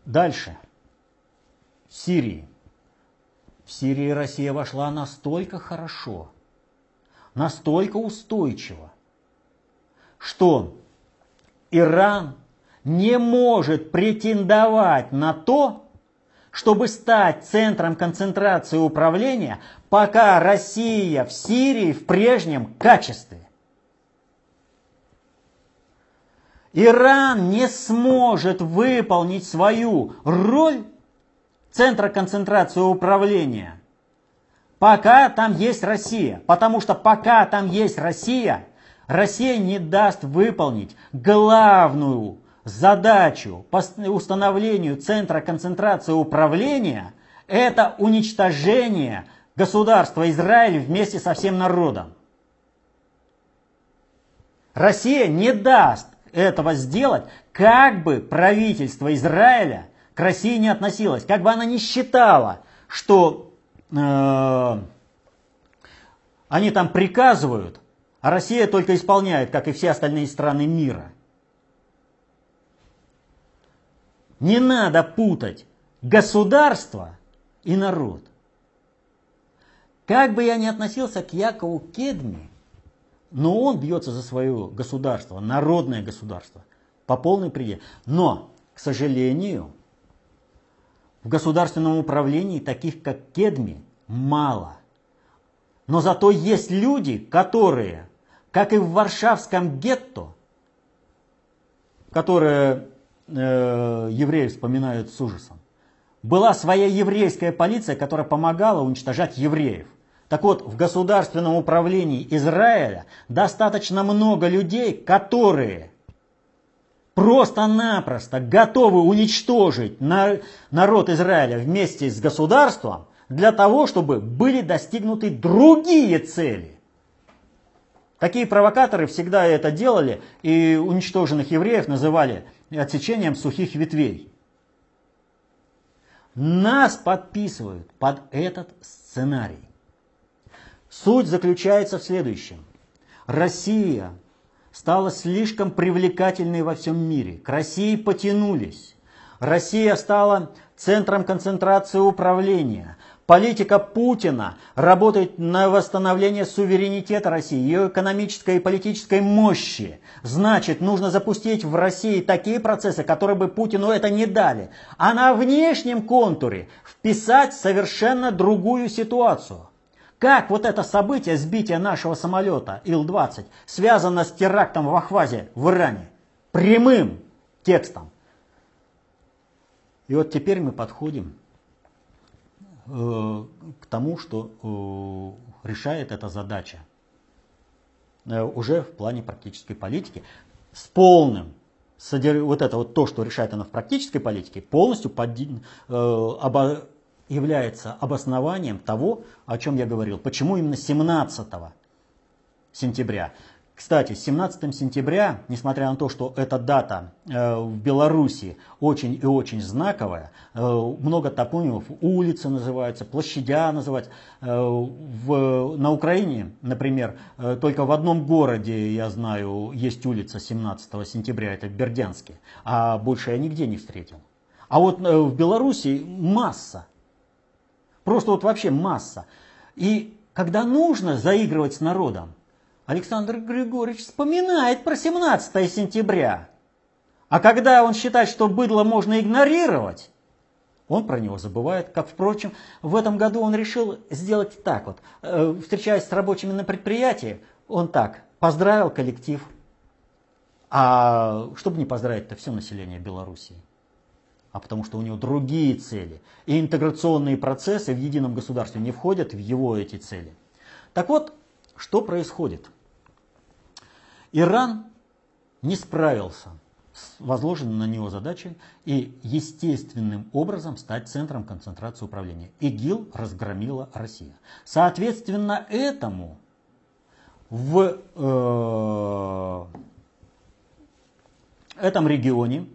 Дальше. В Сирии. В Сирии Россия вошла настолько хорошо, настолько устойчиво, что Иран не может претендовать на то, чтобы стать центром концентрации управления, пока Россия в Сирии в прежнем качестве. Иран не сможет выполнить свою роль центра концентрации управления, пока там есть Россия. Потому что пока там есть Россия, Россия не даст выполнить главную задачу по установлению центра концентрации управления – это уничтожение государства Израиль вместе со всем народом. Россия не даст этого сделать, как бы правительство Израиля к России не относилось, как бы она не считала, что э, они там приказывают, а Россия только исполняет, как и все остальные страны мира. Не надо путать государство и народ. Как бы я ни относился к Якову Кедми, но он бьется за свое государство, народное государство, по полной пределе. Но, к сожалению, в государственном управлении таких, как Кедми, мало. Но зато есть люди, которые, как и в Варшавском гетто, которые э, евреи вспоминают с ужасом, была своя еврейская полиция, которая помогала уничтожать евреев. Так вот, в государственном управлении Израиля достаточно много людей, которые просто-напросто готовы уничтожить народ Израиля вместе с государством для того, чтобы были достигнуты другие цели. Такие провокаторы всегда это делали и уничтоженных евреев называли отсечением сухих ветвей. Нас подписывают под этот сценарий. Суть заключается в следующем. Россия стала слишком привлекательной во всем мире. К России потянулись. Россия стала центром концентрации управления. Политика Путина работает на восстановление суверенитета России, ее экономической и политической мощи. Значит, нужно запустить в России такие процессы, которые бы Путину это не дали. А на внешнем контуре вписать совершенно другую ситуацию. Как вот это событие сбития нашего самолета Ил-20 связано с терактом в Ахвазе в Иране? Прямым текстом. И вот теперь мы подходим к тому, что э, решает эта задача э, уже в плане практической политики с полным вот это вот то, что решает она в практической политике, полностью под, обо, является обоснованием того, о чем я говорил. Почему именно 17 сентября? Кстати, 17 сентября, несмотря на то, что эта дата э, в Беларуси очень и очень знаковая, э, много топонимов, улицы называются, площадя называются. Э, в, на Украине, например, только в одном городе, я знаю, есть улица 17 сентября, это в Бердянске, а больше я нигде не встретил. А вот в Беларуси масса, просто вот вообще масса. И когда нужно заигрывать с народом, Александр Григорьевич вспоминает про 17 сентября. А когда он считает, что быдло можно игнорировать, он про него забывает. Как, впрочем, в этом году он решил сделать так вот. Э, встречаясь с рабочими на предприятии, он так, поздравил коллектив. А чтобы не поздравить-то все население Белоруссии? А потому что у него другие цели. И интеграционные процессы в едином государстве не входят в его эти цели. Так вот, что происходит? Иран не справился с возложенной на него задачей и естественным образом стать центром концентрации управления. ИГИЛ разгромила Россия. Соответственно, этому в э, этом регионе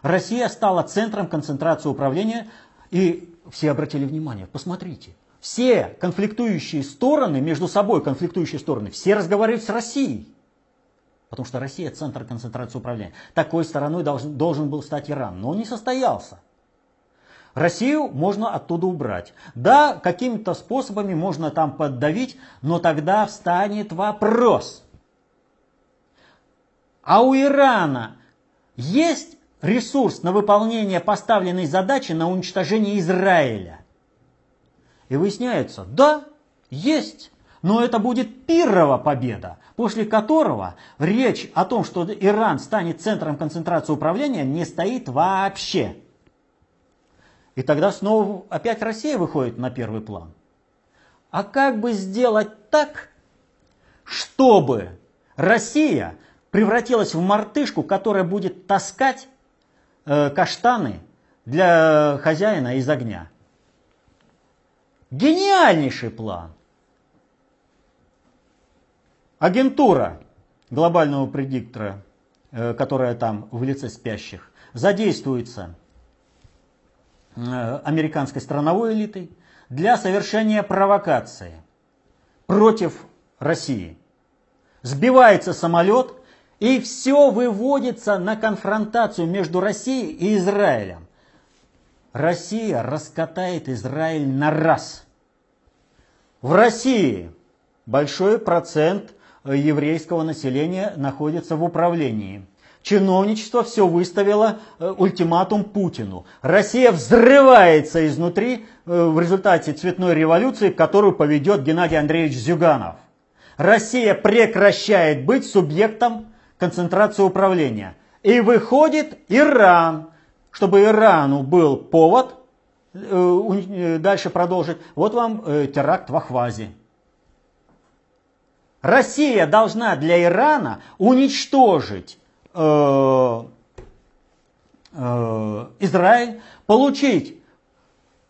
Россия стала центром концентрации управления, и все обратили внимание, посмотрите, все конфликтующие стороны, между собой конфликтующие стороны, все разговаривают с Россией. Потому что Россия – центр концентрации управления. Такой стороной должен, должен был стать Иран, но он не состоялся. Россию можно оттуда убрать. Да, какими-то способами можно там поддавить, но тогда встанет вопрос. А у Ирана есть ресурс на выполнение поставленной задачи на уничтожение Израиля. И выясняется, да, есть, но это будет пирова победа, после которого речь о том, что Иран станет центром концентрации управления, не стоит вообще. И тогда снова опять Россия выходит на первый план. А как бы сделать так, чтобы Россия превратилась в мартышку, которая будет таскать э, каштаны для хозяина из огня? Гениальнейший план. Агентура глобального предиктора, э, которая там в лице спящих, задействуется Э, американской страновой элитой для совершения провокации против России. Сбивается самолет, и все выводится на конфронтацию между Россией и Израилем. Россия раскатает Израиль на раз. В России большой процент еврейского населения находится в управлении. Чиновничество все выставило э, ультиматум Путину. Россия взрывается изнутри э, в результате цветной революции, которую поведет Геннадий Андреевич Зюганов. Россия прекращает быть субъектом концентрации управления. И выходит Иран, чтобы Ирану был повод э, дальше продолжить. Вот вам теракт в Ахвазе. Россия должна для Ирана уничтожить Э, э, Израиль получить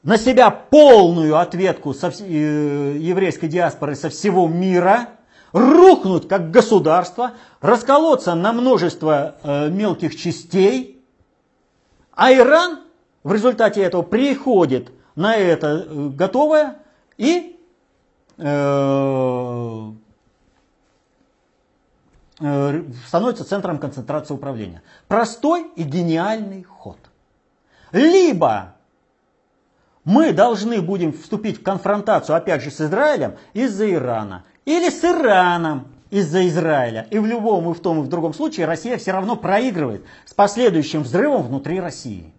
на себя полную ответку со, э, еврейской диаспоры со всего мира, рухнуть как государство, расколоться на множество э, мелких частей, а Иран в результате этого приходит на это э, готовое и э, становится центром концентрации управления. Простой и гениальный ход. Либо мы должны будем вступить в конфронтацию, опять же, с Израилем из-за Ирана. Или с Ираном из-за Израиля. И в любом, и в том, и в другом случае Россия все равно проигрывает с последующим взрывом внутри России.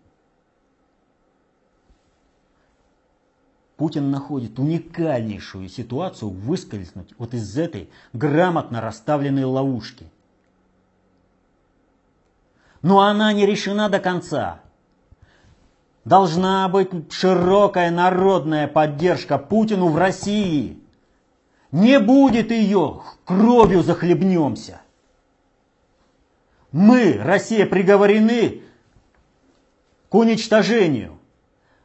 Путин находит уникальнейшую ситуацию выскользнуть вот из этой грамотно расставленной ловушки. Но она не решена до конца. Должна быть широкая народная поддержка Путину в России. Не будет ее, кровью захлебнемся. Мы, Россия, приговорены к уничтожению.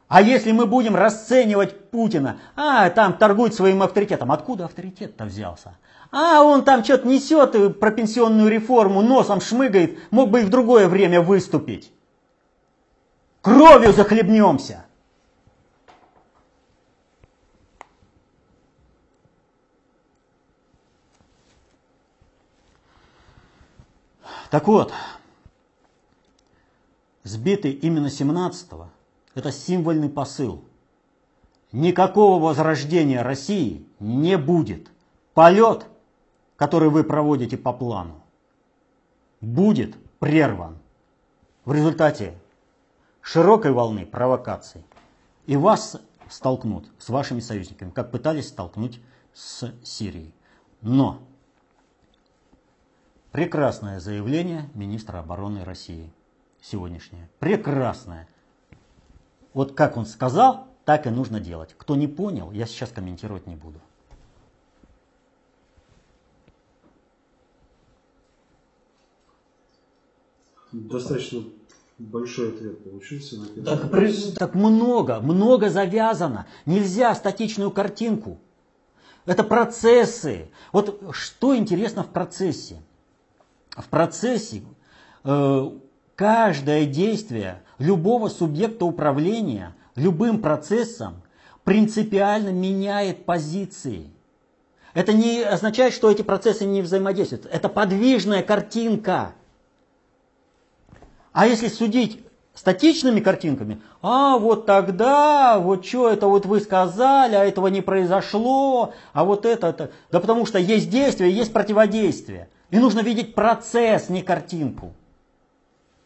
А если мы будем расценивать Путина, а, там торгует своим авторитетом, откуда авторитет-то взялся? А, он там что-то несет про пенсионную реформу, носом шмыгает, мог бы и в другое время выступить. Кровью захлебнемся. Так вот, сбитый именно 17-го, это символьный посыл. Никакого возрождения России не будет. Полет, который вы проводите по плану, будет прерван в результате широкой волны провокаций. И вас столкнут с вашими союзниками, как пытались столкнуть с Сирией. Но прекрасное заявление министра обороны России сегодняшнее. Прекрасное. Вот как он сказал, так и нужно делать. Кто не понял, я сейчас комментировать не буду. Достаточно большой ответ получился. Так, так много, много завязано. Нельзя статичную картинку. Это процессы. Вот что интересно в процессе? В процессе э, каждое действие любого субъекта управления любым процессом принципиально меняет позиции. Это не означает, что эти процессы не взаимодействуют. Это подвижная картинка. А если судить статичными картинками, а вот тогда, вот что это вот вы сказали, а этого не произошло, а вот это, это. Да потому что есть действие, есть противодействие. И нужно видеть процесс, не картинку.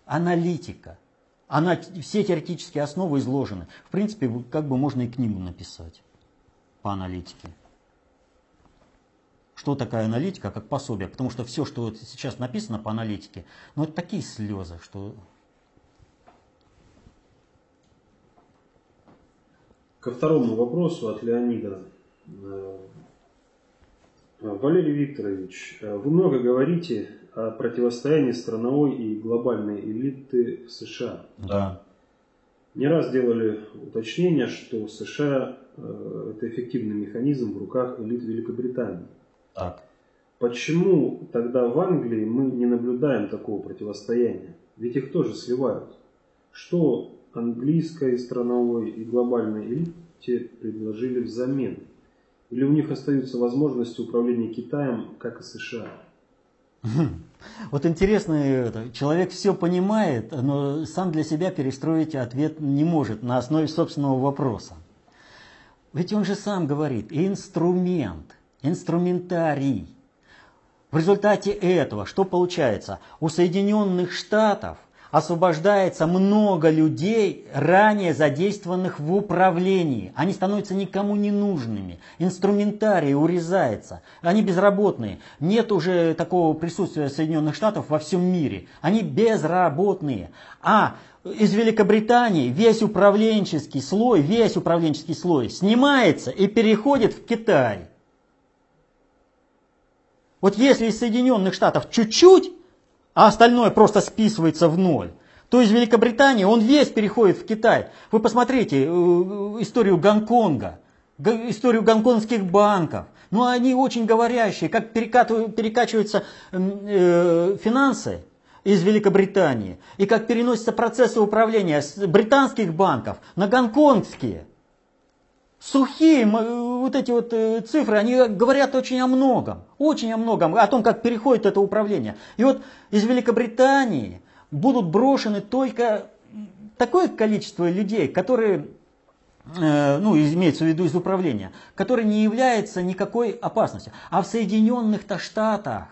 аналитика. Она, все теоретические основы изложены. В принципе, как бы можно и книгу написать по аналитике. Что такая аналитика, как пособие? Потому что все, что вот сейчас написано по аналитике, ну это такие слезы, что... Ко второму вопросу от Леонида. Э, Валерий Викторович, э, вы много говорите о противостоянии страновой и глобальной элиты в США. Да. Не раз делали уточнение, что США э, это эффективный механизм в руках элит Великобритании. Так. Почему тогда в Англии мы не наблюдаем такого противостояния? Ведь их тоже сливают. Что английской страновой и глобальной элите предложили взамен? Или у них остаются возможности управления Китаем, как и США? Вот интересно, человек все понимает, но сам для себя перестроить ответ не может на основе собственного вопроса. Ведь он же сам говорит, инструмент – инструментарий. В результате этого что получается? У Соединенных Штатов освобождается много людей, ранее задействованных в управлении. Они становятся никому не нужными. Инструментарий урезается. Они безработные. Нет уже такого присутствия Соединенных Штатов во всем мире. Они безработные. А из Великобритании весь управленческий слой, весь управленческий слой снимается и переходит в Китай. Вот если из Соединенных Штатов чуть-чуть, а остальное просто списывается в ноль, то из Великобритании он весь переходит в Китай. Вы посмотрите э, историю Гонконга, историю гонконгских банков. Ну, они очень говорящие, как перекачиваются э, финансы из Великобритании, и как переносятся процессы управления с британских банков на гонконгские. Сухие вот эти вот э, цифры, они говорят очень о многом, очень о многом, о том, как переходит это управление. И вот из Великобритании будут брошены только такое количество людей, которые, э, ну, имеется в виду из управления, которые не являются никакой опасностью. А в Соединенных-то Штатах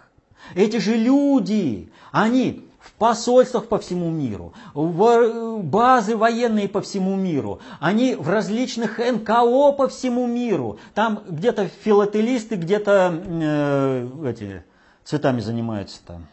эти же люди, они посольствах по всему миру, в базы военные по всему миру, они в различных НКО по всему миру. Там где-то филателисты, где-то э, эти цветами занимаются там.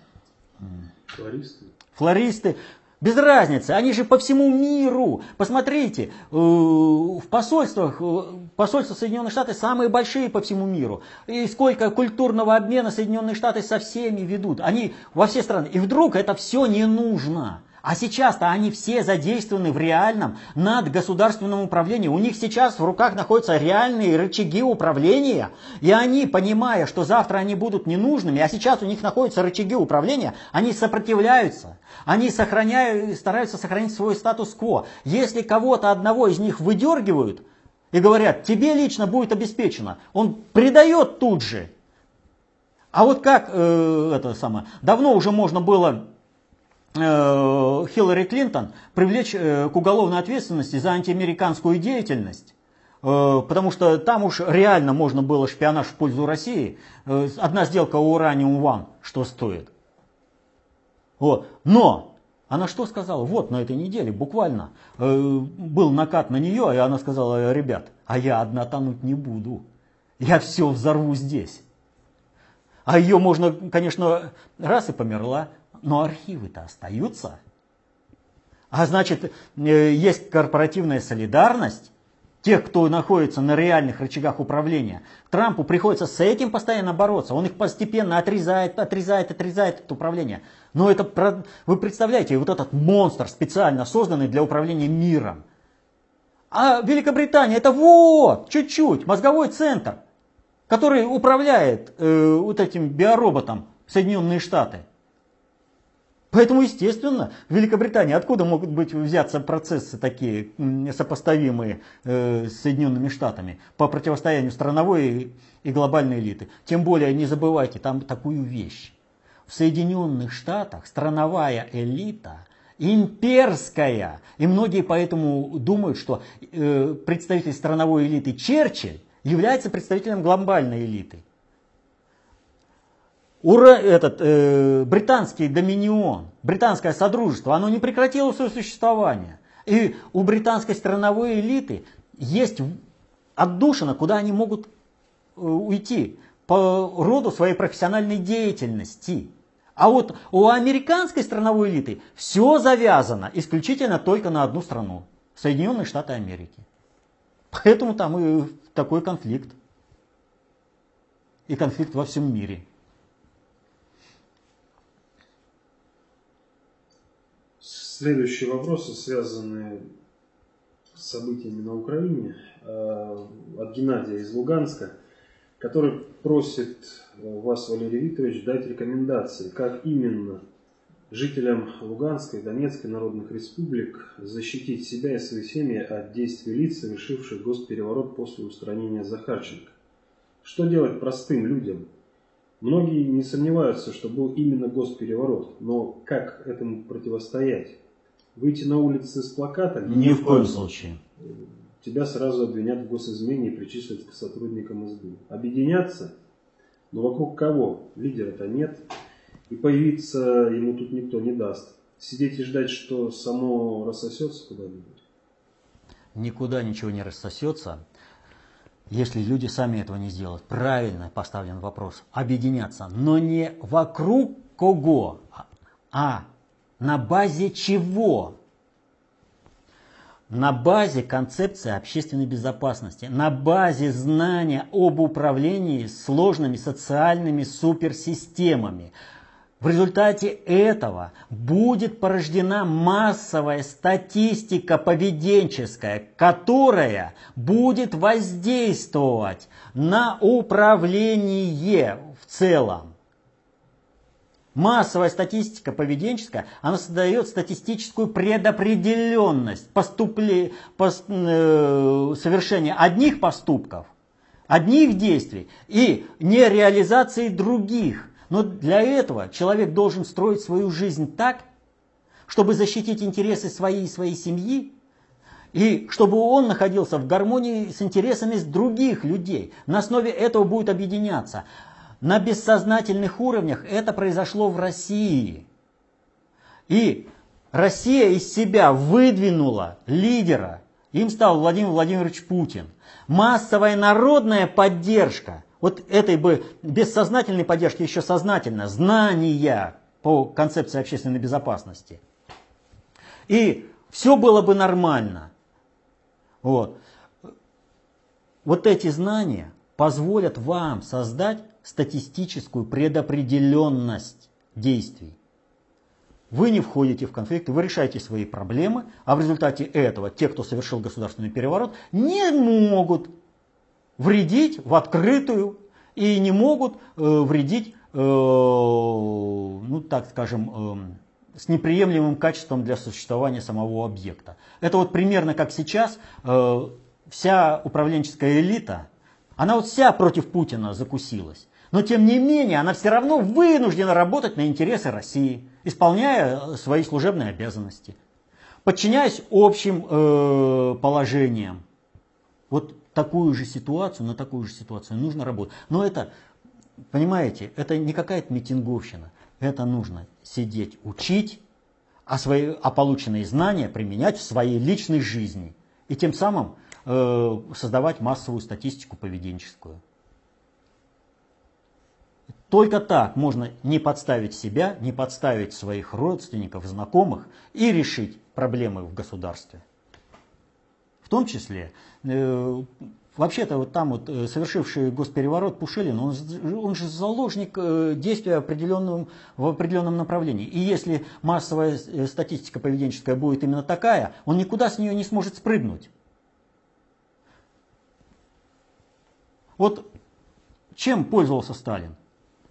Флористы. Флористы. Без разницы, они же по всему миру. Посмотрите, э, в посольствах, э, посольства Соединенных Штатов самые большие по всему миру. И сколько культурного обмена Соединенные Штаты со всеми ведут. Они во все страны. И вдруг это все не нужно. А сейчас-то они все задействованы в реальном надгосударственном управлении. У них сейчас в руках находятся реальные рычаги управления. И они, понимая, что завтра они будут ненужными, а сейчас у них находятся рычаги управления, они сопротивляются. Они сохраняют, стараются сохранить свой статус-кво. Если кого-то одного из них выдергивают и говорят, тебе лично будет обеспечено, он предает тут же. А вот как э, это самое, давно уже можно было Хиллари Клинтон привлечь э, к уголовной ответственности за антиамериканскую деятельность. Э, потому что там уж реально можно было шпионаж в пользу России. Одна сделка Ураниум One что стоит. Вот. Но она что сказала? Вот на этой неделе буквально был накат на нее, и она сказала, ребят, а я одна тонуть не буду. Я все взорву здесь. А ее можно, конечно, раз и померла, но архивы-то остаются. А значит, э, есть корпоративная солидарность тех, кто находится на реальных рычагах управления. Трампу приходится с этим постоянно бороться. Он их постепенно отрезает, отрезает, отрезает от управления. Но это, вы представляете, вот этот монстр, специально созданный для управления миром. А Великобритания это вот, чуть-чуть, мозговой центр, который управляет э, вот этим биороботом Соединенные Штаты. Поэтому, естественно, в Великобритании откуда могут быть взяться процессы такие сопоставимые э, с Соединенными Штатами по противостоянию страновой и глобальной элиты? Тем более, не забывайте там такую вещь. В Соединенных Штатах страновая элита имперская. И многие поэтому думают, что э, представитель страновой элиты Черчилль является представителем глобальной элиты. Ура, этот, э, британский доминион, британское содружество, оно не прекратило свое существование. И у британской страновой элиты есть отдушина, куда они могут э, уйти по роду своей профессиональной деятельности. А вот у американской страновой элиты все завязано исключительно только на одну страну. Соединенные Штаты Америки. Поэтому там и такой конфликт. И конфликт во всем мире. Следующие вопросы связаны с событиями на Украине э, от Геннадия из Луганска, который просит вас, Валерий Викторович, дать рекомендации, как именно жителям Луганской и Донецкой народных республик защитить себя и свои семьи от действий лиц, совершивших госпереворот после устранения Захарченко. Что делать простым людям? Многие не сомневаются, что был именно госпереворот, но как этому противостоять? Выйти на улицы с плакатом? Ни в коем случае. Тебя сразу обвинят в госизмене и причислят к сотрудникам СБУ. Объединяться? Но вокруг кого? Лидера-то нет. И появиться ему тут никто не даст. Сидеть и ждать, что само рассосется куда-нибудь? Никуда ничего не рассосется, если люди сами этого не сделают. Правильно поставлен вопрос. Объединяться. Но не вокруг кого, а на базе чего? На базе концепции общественной безопасности, на базе знания об управлении сложными социальными суперсистемами, в результате этого будет порождена массовая статистика поведенческая, которая будет воздействовать на управление в целом. Массовая статистика поведенческая, она создает статистическую предопределенность поступле, пост, э, совершения одних поступков, одних действий и нереализации других. Но для этого человек должен строить свою жизнь так, чтобы защитить интересы своей и своей семьи, и чтобы он находился в гармонии с интересами других людей. На основе этого будет объединяться. На бессознательных уровнях это произошло в России. И Россия из себя выдвинула лидера. Им стал Владимир Владимирович Путин. Массовая народная поддержка – вот этой бы бессознательной поддержки еще сознательно, знания по концепции общественной безопасности. И все было бы нормально. Вот. вот эти знания позволят вам создать статистическую предопределенность действий. Вы не входите в конфликт, вы решаете свои проблемы, а в результате этого те, кто совершил государственный переворот, не могут вредить в открытую и не могут э, вредить, э, ну так скажем, э, с неприемлемым качеством для существования самого объекта. Это вот примерно как сейчас э, вся управленческая элита, она вот вся против Путина закусилась. Но тем не менее, она все равно вынуждена работать на интересы России, исполняя свои служебные обязанности, подчиняясь общим э, положениям. Вот такую же ситуацию, на такую же ситуацию нужно работать. Но это, понимаете, это не какая-то митинговщина. Это нужно сидеть, учить, а, свои, а полученные знания применять в своей личной жизни. И тем самым э, создавать массовую статистику поведенческую. Только так можно не подставить себя, не подставить своих родственников, знакомых и решить проблемы в государстве. В том числе, э, вообще-то вот там вот э, совершивший госпереворот Пушилин, он, он же заложник э, действия определенным, в определенном направлении. И если массовая статистика поведенческая будет именно такая, он никуда с нее не сможет спрыгнуть. Вот чем пользовался Сталин?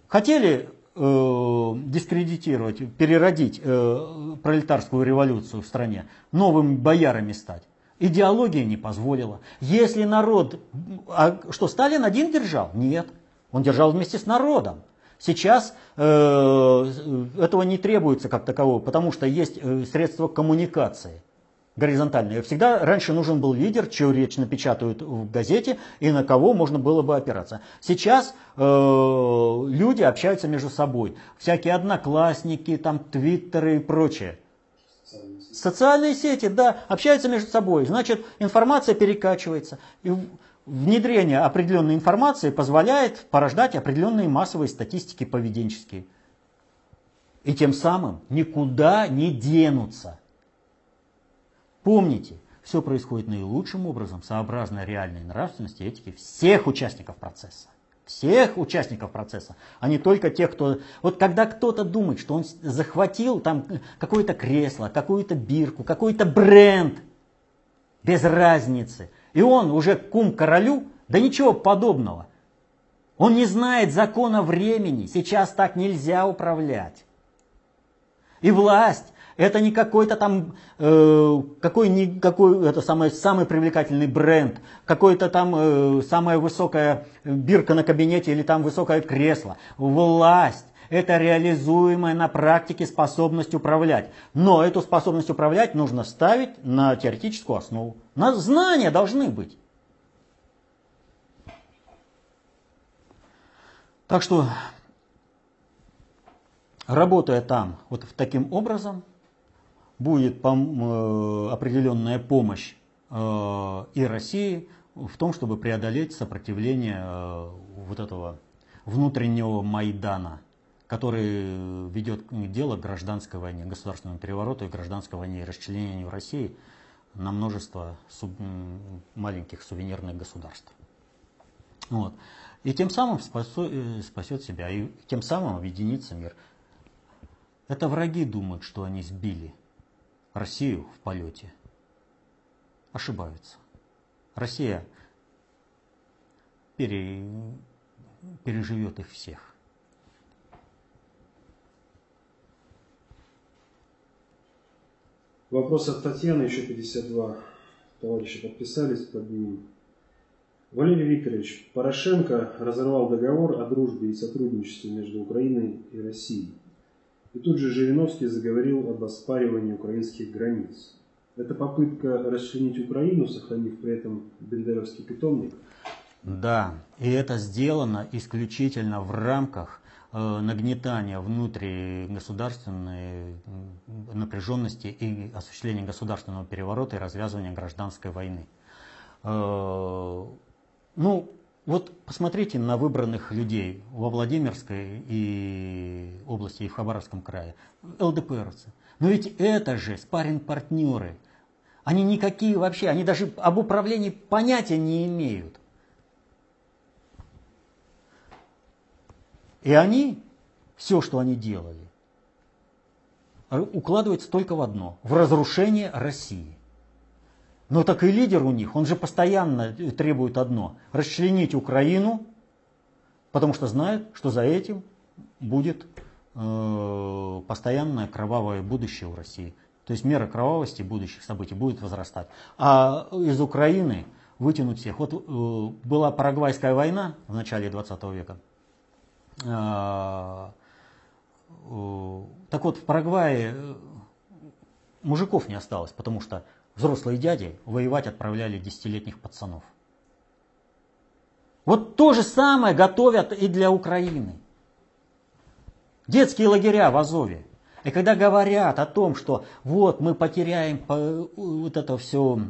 Хотели э, дискредитировать, переродить э, пролетарскую революцию в стране, новыми боярами стать. Идеология не позволила. Если народ... А что, Сталин один держал? Нет. Он держал вместе с народом. Сейчас э, этого не требуется как такового, потому что есть э, средства коммуникации. Горизонтальные. Всегда раньше нужен был лидер, чью речь напечатают в газете и на кого можно было бы опираться. Сейчас э, люди общаются между собой. Всякие одноклассники, там твиттеры и прочее. Социальные сети, да, общаются между собой. Значит, информация перекачивается. И внедрение определенной информации позволяет порождать определенные массовые статистики поведенческие. И тем самым никуда не денутся. Помните, все происходит наилучшим образом, сообразно реальной нравственности и этике всех участников процесса. Всех участников процесса, а не только тех, кто... Вот когда кто-то думает, что он захватил там какое-то кресло, какую-то бирку, какой-то бренд, без разницы, и он уже кум королю, да ничего подобного. Он не знает закона времени, сейчас так нельзя управлять. И власть это не какой-то там, э, какой, не, какой это самый, самый привлекательный бренд, какой-то там э, самая высокая бирка на кабинете или там высокое кресло. Власть это реализуемая на практике способность управлять. Но эту способность управлять нужно ставить на теоретическую основу. На знания должны быть. Так что, работая там вот таким образом, будет э, определенная помощь э, и России в том, чтобы преодолеть сопротивление э, вот этого внутреннего Майдана, который ведет дело к гражданской войне, государственному перевороту и гражданской войне и расчленению России на множество суб... маленьких сувенирных государств. Вот. И тем самым спасет, спасет себя, и тем самым объединится мир. Это враги думают, что они сбили Россию в полете, ошибаются. Россия пере, переживет их всех. Вопрос от Татьяны, еще 52 товарища подписались под ним. Валерий Викторович, Порошенко разорвал договор о дружбе и сотрудничестве между Украиной и Россией. И тут же Жириновский заговорил об оспаривании украинских границ. Это попытка расчленить Украину, сохранив при этом Бендеровский питомник? Да, и это сделано исключительно в рамках э, нагнетания внутригосударственной напряженности и осуществления государственного переворота и развязывания гражданской войны. Э, ну, вот посмотрите на выбранных людей во Владимирской и области и в Хабаровском крае. ЛДПРцы. Но ведь это же спарринг-партнеры. Они никакие вообще, они даже об управлении понятия не имеют. И они, все, что они делали, укладывается только в одно. В разрушение России. Но так и лидер у них, он же постоянно требует одно – расчленить Украину, потому что знает, что за этим будет э, постоянное кровавое будущее у России. То есть мера кровавости будущих событий будет возрастать. А из Украины вытянуть всех. Вот э, была Парагвайская война в начале 20 века. Э, э, так вот, в Парагвае э, мужиков не осталось, потому что взрослые дяди воевать отправляли десятилетних пацанов. Вот то же самое готовят и для Украины. Детские лагеря в Азове. И когда говорят о том, что вот мы потеряем вот это все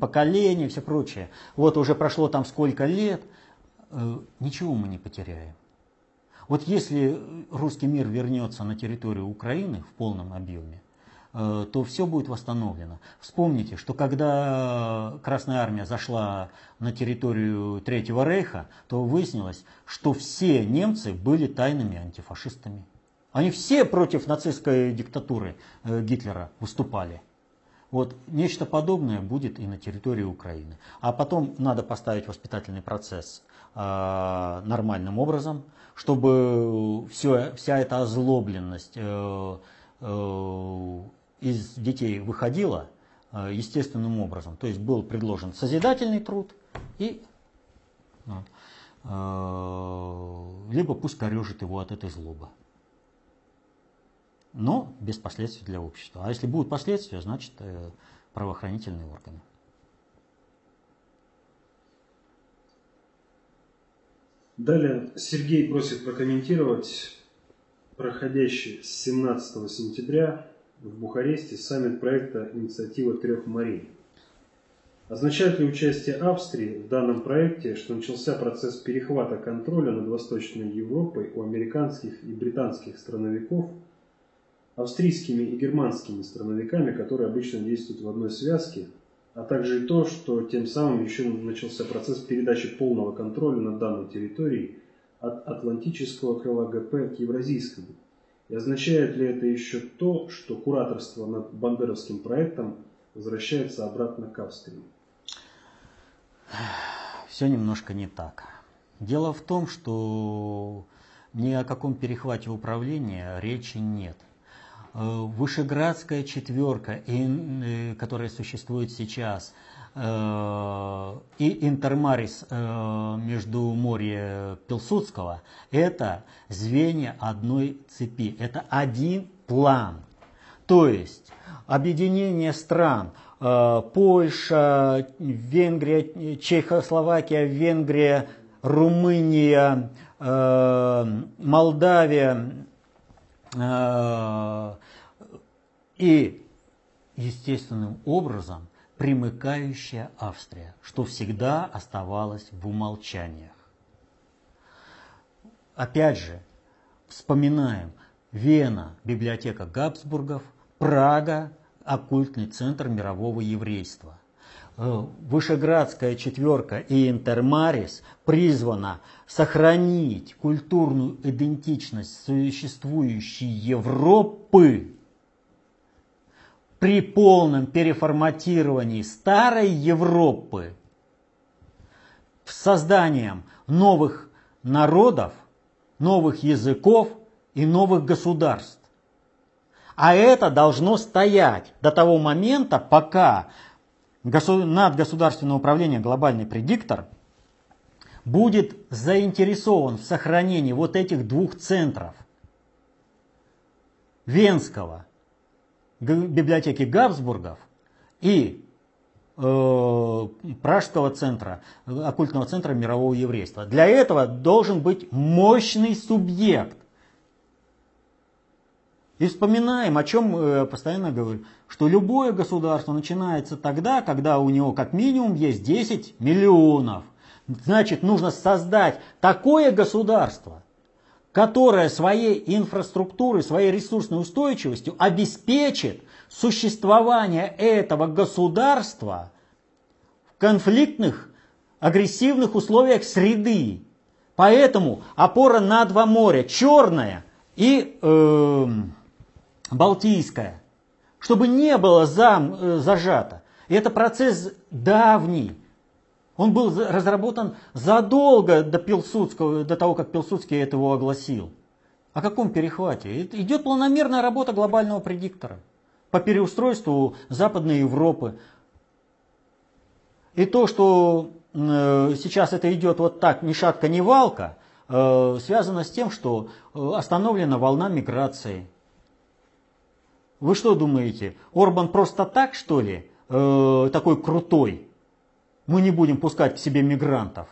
поколение, все прочее, вот уже прошло там сколько лет, э, ничего мы не потеряем. Вот если русский мир вернется на территорию Украины в полном объеме, то все будет восстановлено. Вспомните, что когда Красная Армия зашла на территорию Третьего Рейха, то выяснилось, что все немцы были тайными антифашистами. Они все против нацистской диктатуры э, Гитлера выступали. Вот нечто подобное будет и на территории Украины. А потом надо поставить воспитательный процесс э, нормальным образом, чтобы все, вся эта озлобленность э, э, из детей выходило э, естественным образом. То есть был предложен созидательный труд и ну, э, либо пусть корежит его от этой злобы. Но без последствий для общества. А если будут последствия, значит э, правоохранительные органы. Далее Сергей просит прокомментировать проходящий с 17 сентября в Бухаресте саммит проекта «Инициатива трех морей». Означает ли участие Австрии в данном проекте, что начался процесс перехвата контроля над Восточной Европой у американских и британских страновиков австрийскими и германскими страновиками, которые обычно действуют в одной связке, а также и то, что тем самым еще начался процесс передачи полного контроля над данной территорией от Атлантического крыла ГП к Евразийскому. И означает ли это еще то, что кураторство над Бандеровским проектом возвращается обратно к Австрии? Все немножко не так. Дело в том, что ни о каком перехвате управления речи нет. Э, Вышеградская четверка, э, которая существует сейчас, и Интермарис между море Пилсудского, это звенья одной цепи, это один план. То есть объединение стран Польша, Венгрия, Чехословакия, Венгрия, Румыния, Молдавия, и естественным образом примыкающая Австрия, что всегда оставалось в умолчаниях. Опять же, вспоминаем Вена, библиотека Габсбургов, Прага, оккультный центр мирового еврейства. Э, Вышеградская четверка и Интермарис призвана сохранить культурную идентичность существующей Европы при полном переформатировании старой Европы созданием новых народов, новых языков и новых государств. А это должно стоять до того момента, пока надгосударственное управление глобальный предиктор будет заинтересован в сохранении вот этих двух центров Венского библиотеки Габсбургов и э, Пражского центра, оккультного центра мирового еврейства. Для этого должен быть мощный субъект. И вспоминаем, о чем э, постоянно говорю, что любое государство начинается тогда, когда у него как минимум есть 10 миллионов. Значит, нужно создать такое государство, которая своей инфраструктурой, своей ресурсной устойчивостью обеспечит существование этого государства в конфликтных, агрессивных условиях среды. Поэтому опора на два моря, Черное и э, Балтийское, чтобы не было зам, э, зажато. И это процесс давний. Он был разработан задолго до, Пилсудского, до того, как Пилсудский это его огласил. О каком перехвате? Идет планомерная работа глобального предиктора по переустройству Западной Европы. И то, что э, сейчас это идет вот так, ни шатка, ни валка, э, связано с тем, что э, остановлена волна миграции. Вы что думаете, Орбан просто так, что ли, такой крутой? Мы не будем пускать к себе мигрантов.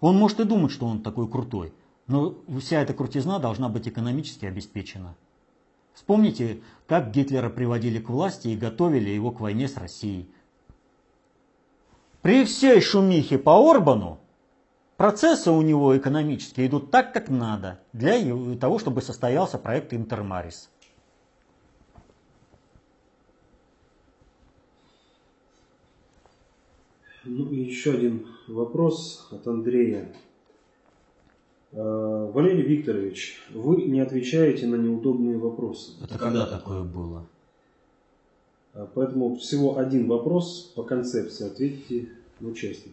Он может и думать, что он такой крутой, но вся эта крутизна должна быть экономически обеспечена. Вспомните, как Гитлера приводили к власти и готовили его к войне с Россией. При всей шумихе по Орбану процессы у него экономические идут так, как надо, для того, чтобы состоялся проект Интермарис. Ну и еще один вопрос от Андрея. Э, Валерий Викторович, вы не отвечаете на неудобные вопросы. Это когда такое было? Э, поэтому всего один вопрос по концепции. Ответьте, ну честно.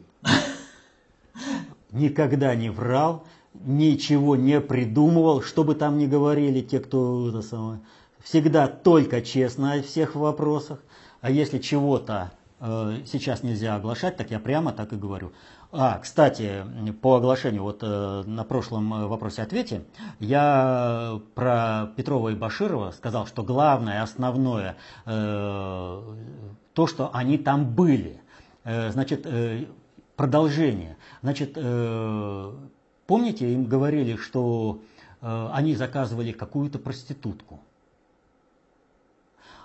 Никогда не врал, ничего не придумывал, что бы там ни говорили те, кто это самое. Всегда только честно о всех вопросах. А если чего-то сейчас нельзя оглашать, так я прямо так и говорю. А, кстати, по оглашению, вот э, на прошлом э, вопросе-ответе, я про Петрова и Баширова сказал, что главное, основное, э, то, что они там были. Э, значит, э, продолжение. Значит, э, помните, им говорили, что э, они заказывали какую-то проститутку.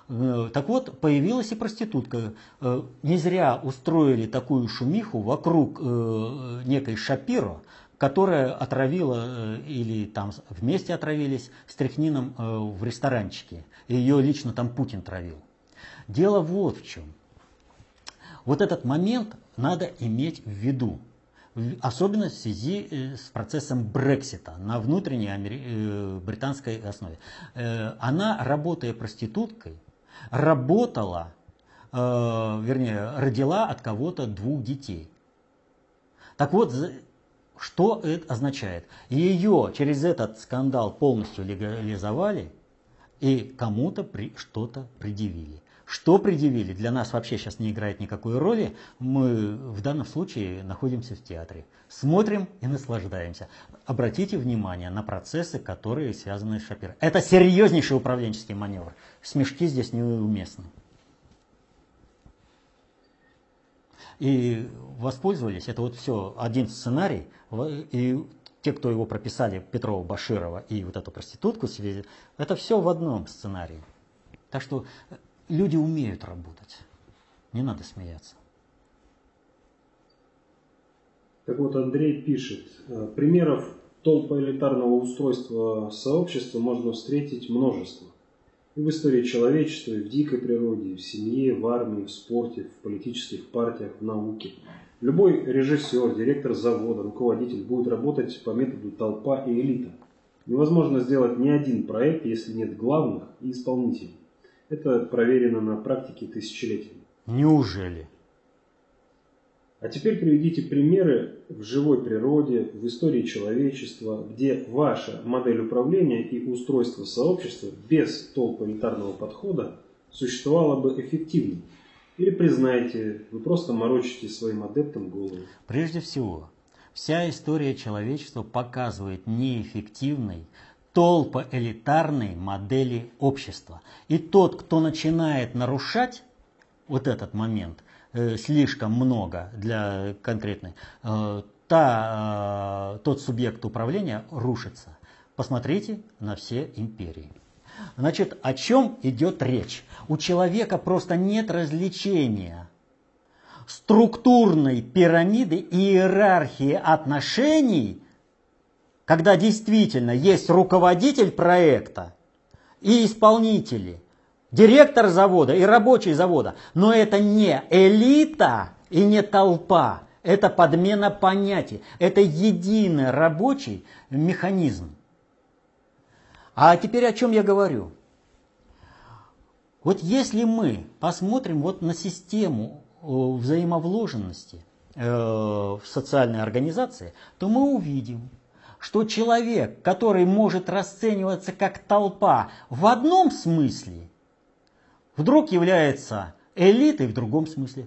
Э, так вот, появилась и проститутка. Э, не зря устроили такую шумиху вокруг э, некой Шапиро, которая отравила или там вместе отравились стряхнином в ресторанчике. Ее лично там Путин травил. Дело вот в чем. Вот этот момент надо иметь в виду. Особенно в связи с процессом Брексита на внутренней британской основе. Она, работая проституткой, работала, э, вернее, родила от кого-то двух детей. Так вот, что это означает? Ее через этот скандал полностью легализовали и кому-то при, что-то предъявили. Что предъявили, для нас вообще сейчас не играет никакой роли. Мы в данном случае находимся в театре. Смотрим и наслаждаемся. Обратите внимание на процессы, которые связаны с Шапиром. Это серьезнейший управленческий маневр. Смешки здесь неуместны. И воспользовались, это вот все один сценарий, и те, кто его прописали, Петрова, Баширова и вот эту проститутку, это все в одном сценарии. Так что люди умеют работать. Не надо смеяться. Так вот, Андрей пишет, «Э, примеров толпоэлитарного устройства сообщества можно встретить множество. И в истории человечества, и в дикой природе, и в семье, в армии, в спорте, в политических партиях, в науке. Любой режиссер, директор завода, руководитель будет работать по методу толпа и элита. Невозможно сделать ни один проект, если нет главных и исполнителей. Это проверено на практике тысячелетиями. Неужели? А теперь приведите примеры в живой природе, в истории человечества, где ваша модель управления и устройство сообщества без толполитарного подхода существовала бы эффективно. Или признайте, вы просто морочите своим адептам голову. Прежде всего, вся история человечества показывает неэффективный, толпа элитарной модели общества. И тот, кто начинает нарушать вот этот момент э, слишком много для конкретной, э, та, э, тот субъект управления рушится. Посмотрите на все империи. Значит, о чем идет речь? У человека просто нет развлечения структурной пирамиды иерархии отношений когда действительно есть руководитель проекта и исполнители, директор завода и рабочий завода, но это не элита и не толпа, это подмена понятий, это единый рабочий механизм. А теперь о чем я говорю? Вот если мы посмотрим вот на систему э, взаимовложенности э, в социальной организации, то мы увидим, что человек, который может расцениваться как толпа в одном смысле, вдруг является элитой в другом смысле.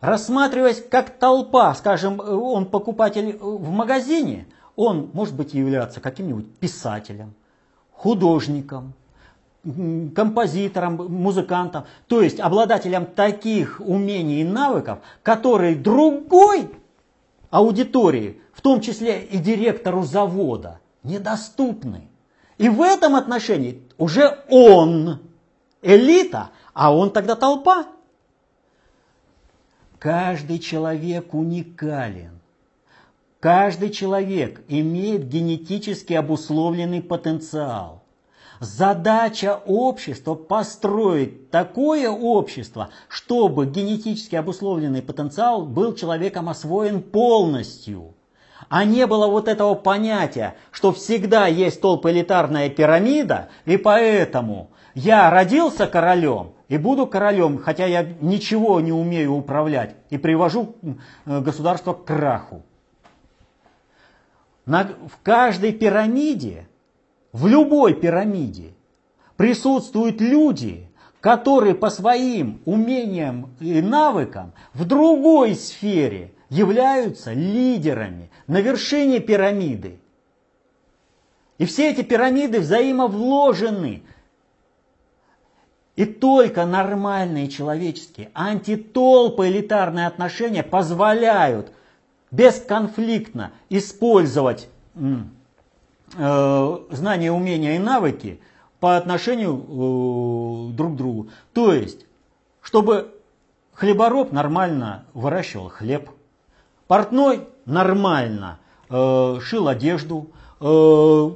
Рассматриваясь как толпа, скажем, он покупатель в магазине, он может быть являться каким-нибудь писателем, художником, композитором, музыкантом, то есть обладателем таких умений и навыков, которые другой аудитории в том числе и директору завода, недоступны. И в этом отношении уже он элита, а он тогда толпа. Каждый человек уникален. Каждый человек имеет генетически обусловленный потенциал. Задача общества построить такое общество, чтобы генетически обусловленный потенциал был человеком освоен полностью – а не было вот этого понятия, что всегда есть толполитарная пирамида, и поэтому я родился королем и буду королем, хотя я ничего не умею управлять и привожу э, государство к краху. На, в каждой пирамиде, в любой пирамиде присутствуют люди, которые по своим умениям и навыкам в другой сфере являются лидерами на вершине пирамиды. И все эти пирамиды взаимовложены. И только нормальные человеческие, антитолпы элитарные отношения позволяют бесконфликтно использовать знания, умения и навыки по отношению э, друг к другу. То есть, чтобы хлебороб нормально выращивал хлеб, портной нормально э, шил одежду, э,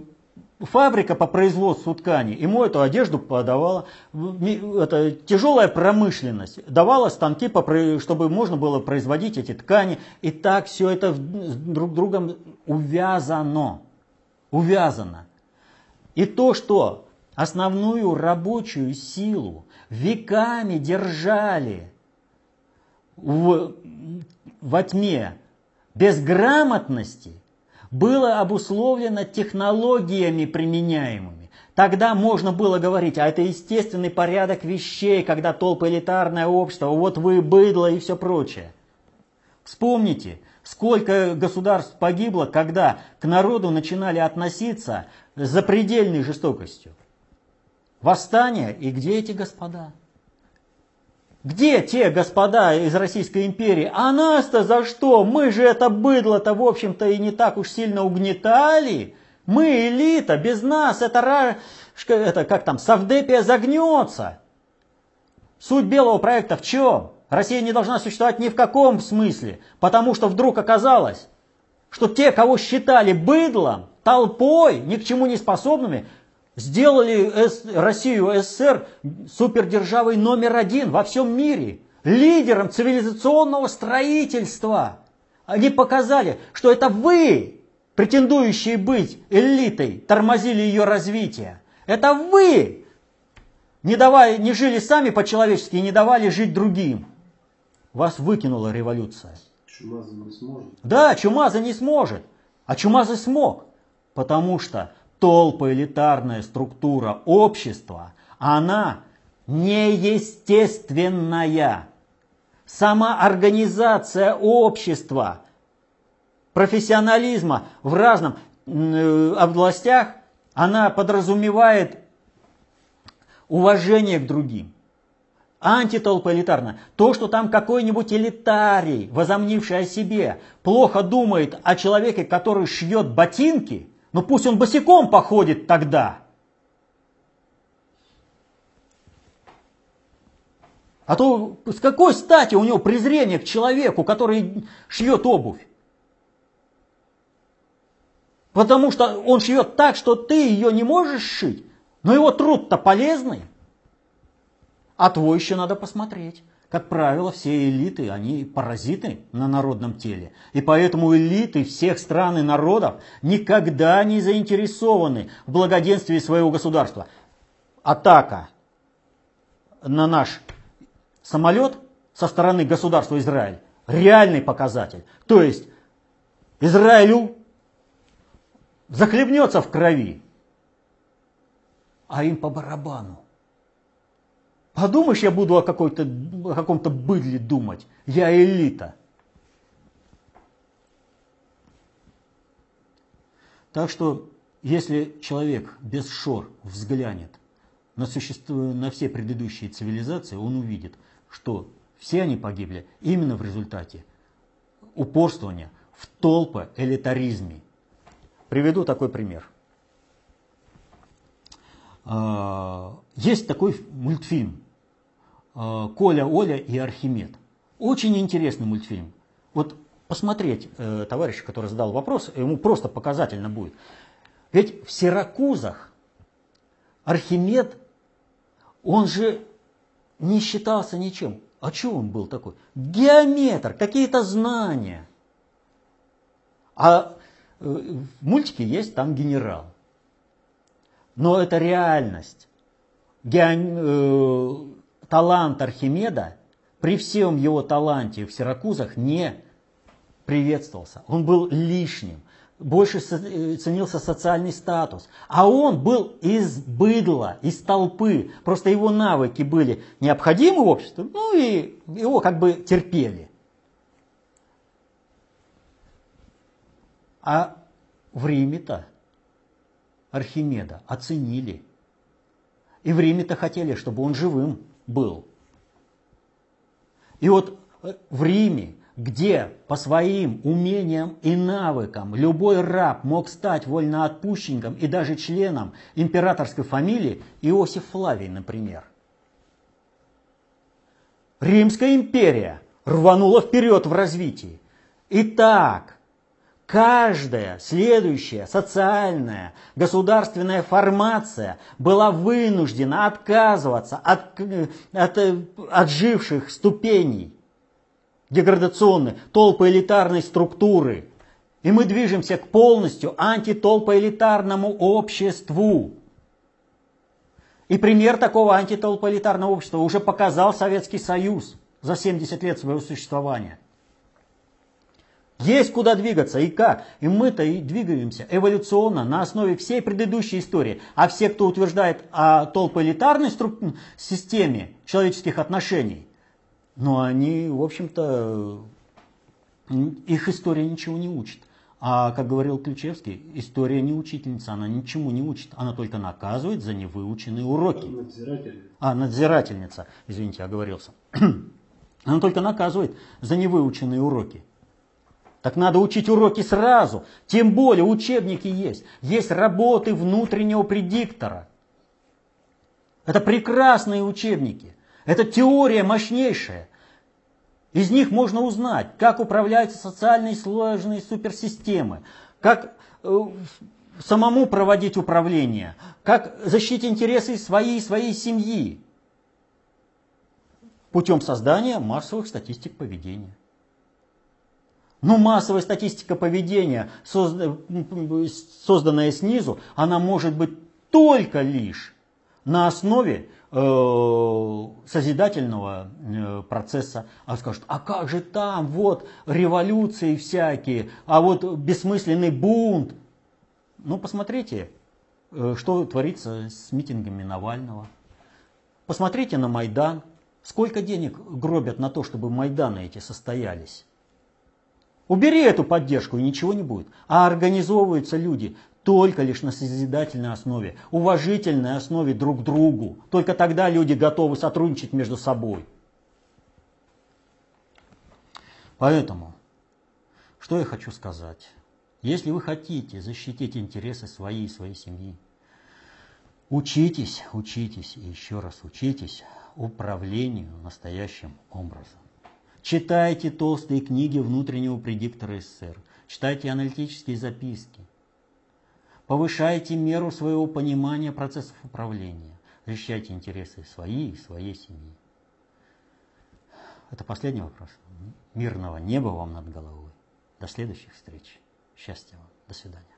фабрика по производству ткани ему эту одежду подавала. Это тяжелая промышленность давала станки, чтобы можно было производить эти ткани. И так все это друг с другом увязано. Увязано. И то, что основную рабочую силу веками держали в, во тьме безграмотности, было обусловлено технологиями применяемыми. Тогда можно было говорить, а это естественный порядок вещей, когда толпа элитарное общество, вот вы быдло и все прочее. Вспомните, сколько государств погибло, когда к народу начинали относиться с запредельной жестокостью. Восстание, и где эти господа? Где те господа из Российской империи? А нас-то за что? Мы же это быдло-то, в общем-то, и не так уж сильно угнетали. Мы элита, без нас это, это как там, Савдепия загнется. Суть белого проекта в чем? Россия не должна существовать ни в каком смысле, потому что вдруг оказалось, что те, кого считали быдлом, толпой, ни к чему не способными, Сделали Россию СССР супердержавой номер один во всем мире, лидером цивилизационного строительства. Они показали, что это вы, претендующие быть элитой, тормозили ее развитие. Это вы не, давали, не жили сами по-человечески и не давали жить другим. Вас выкинула революция. Чумаза не сможет. Да, Чумаза не сможет. А Чумаза смог. Потому что толпа элитарная структура общества, она неестественная. Сама организация общества, профессионализма в разных э, областях, она подразумевает уважение к другим. Антитолпа элитарная. То, что там какой-нибудь элитарий, возомнивший о себе, плохо думает о человеке, который шьет ботинки – но пусть он босиком походит тогда. А то с какой стати у него презрение к человеку, который шьет обувь? Потому что он шьет так, что ты ее не можешь шить, но его труд-то полезный. А твой еще надо посмотреть. Как правило, все элиты, они паразиты на народном теле. И поэтому элиты всех стран и народов никогда не заинтересованы в благоденствии своего государства. Атака на наш самолет со стороны государства Израиль – реальный показатель. То есть Израилю захлебнется в крови, а им по барабану. Подумаешь, я буду о, какой-то, о каком-то быдле думать. Я элита. Так что, если человек без шор взглянет на, существо, на все предыдущие цивилизации, он увидит, что все они погибли именно в результате упорствования в толпо элитаризме. Приведу такой пример. А, есть такой мультфильм Э, Коля, Оля и Архимед. Очень интересный мультфильм. Вот посмотреть э, товарища, который задал вопрос, ему просто показательно будет. Ведь в Сиракузах Архимед, он же не считался ничем. А что он был такой? Геометр, какие-то знания. А э, в мультике есть там генерал. Но это реальность. Ге талант Архимеда при всем его таланте в Сиракузах не приветствовался. Он был лишним. больше э, ценился социальный статус. А он был из быдла, из толпы. Просто его навыки были необходимы в обществе, ну и его как бы терпели. А в Риме-то Архимеда оценили. И в Риме-то хотели, чтобы он живым был. И вот э, в Риме где по своим умениям и навыкам любой раб мог стать вольноотпущенником и даже членом императорской фамилии, Иосиф Флавий, например. Римская империя рванула вперед в развитии. Итак, каждая следующая социальная государственная формация была вынуждена отказываться от, от отживших ступеней деградационной, толпоэлитарной структуры. И мы движемся к полностью антитолпоэлитарному обществу. И пример такого антитолпоэлитарного общества уже показал Советский Союз за 70 лет своего существования. Есть куда двигаться и как. И мы-то и двигаемся эволюционно на основе всей предыдущей истории. А все, кто утверждает о толпоэлитарной системе человеческих отношений, но они, в общем-то, их история ничего не учит. А, как говорил Ключевский, история не учительница, она ничему не учит, она только наказывает за невыученные уроки. Надзиратель. А, надзирательница, извините, оговорился. Она только наказывает за невыученные уроки. Так надо учить уроки сразу. Тем более учебники есть. Есть работы внутреннего предиктора. Это прекрасные учебники. Это теория мощнейшая. Из них можно узнать, как управляются социальные сложные суперсистемы, как э, самому проводить управление, как защитить интересы своей и своей семьи путем создания массовых статистик поведения. Но массовая статистика поведения, созданная снизу, она может быть только лишь на основе Э, созидательного э, процесса, а скажут, а как же там, вот революции всякие, а вот бессмысленный бунт. Ну, посмотрите, э, что творится с митингами Навального. Посмотрите на Майдан. Сколько денег гробят на то, чтобы Майданы эти состоялись. Убери эту поддержку, и ничего не будет. А организовываются люди только лишь на созидательной основе, уважительной основе друг к другу. Только тогда люди готовы сотрудничать между собой. Поэтому, что я хочу сказать? Если вы хотите защитить интересы своей и своей семьи, учитесь, учитесь и еще раз учитесь управлению настоящим образом. Читайте толстые книги внутреннего предиктора СССР, читайте аналитические записки, Повышайте меру своего понимания процессов управления. Защищайте интересы свои и своей семьи. Это последний вопрос. Мирного неба вам над головой. До следующих встреч. Счастья вам. До свидания.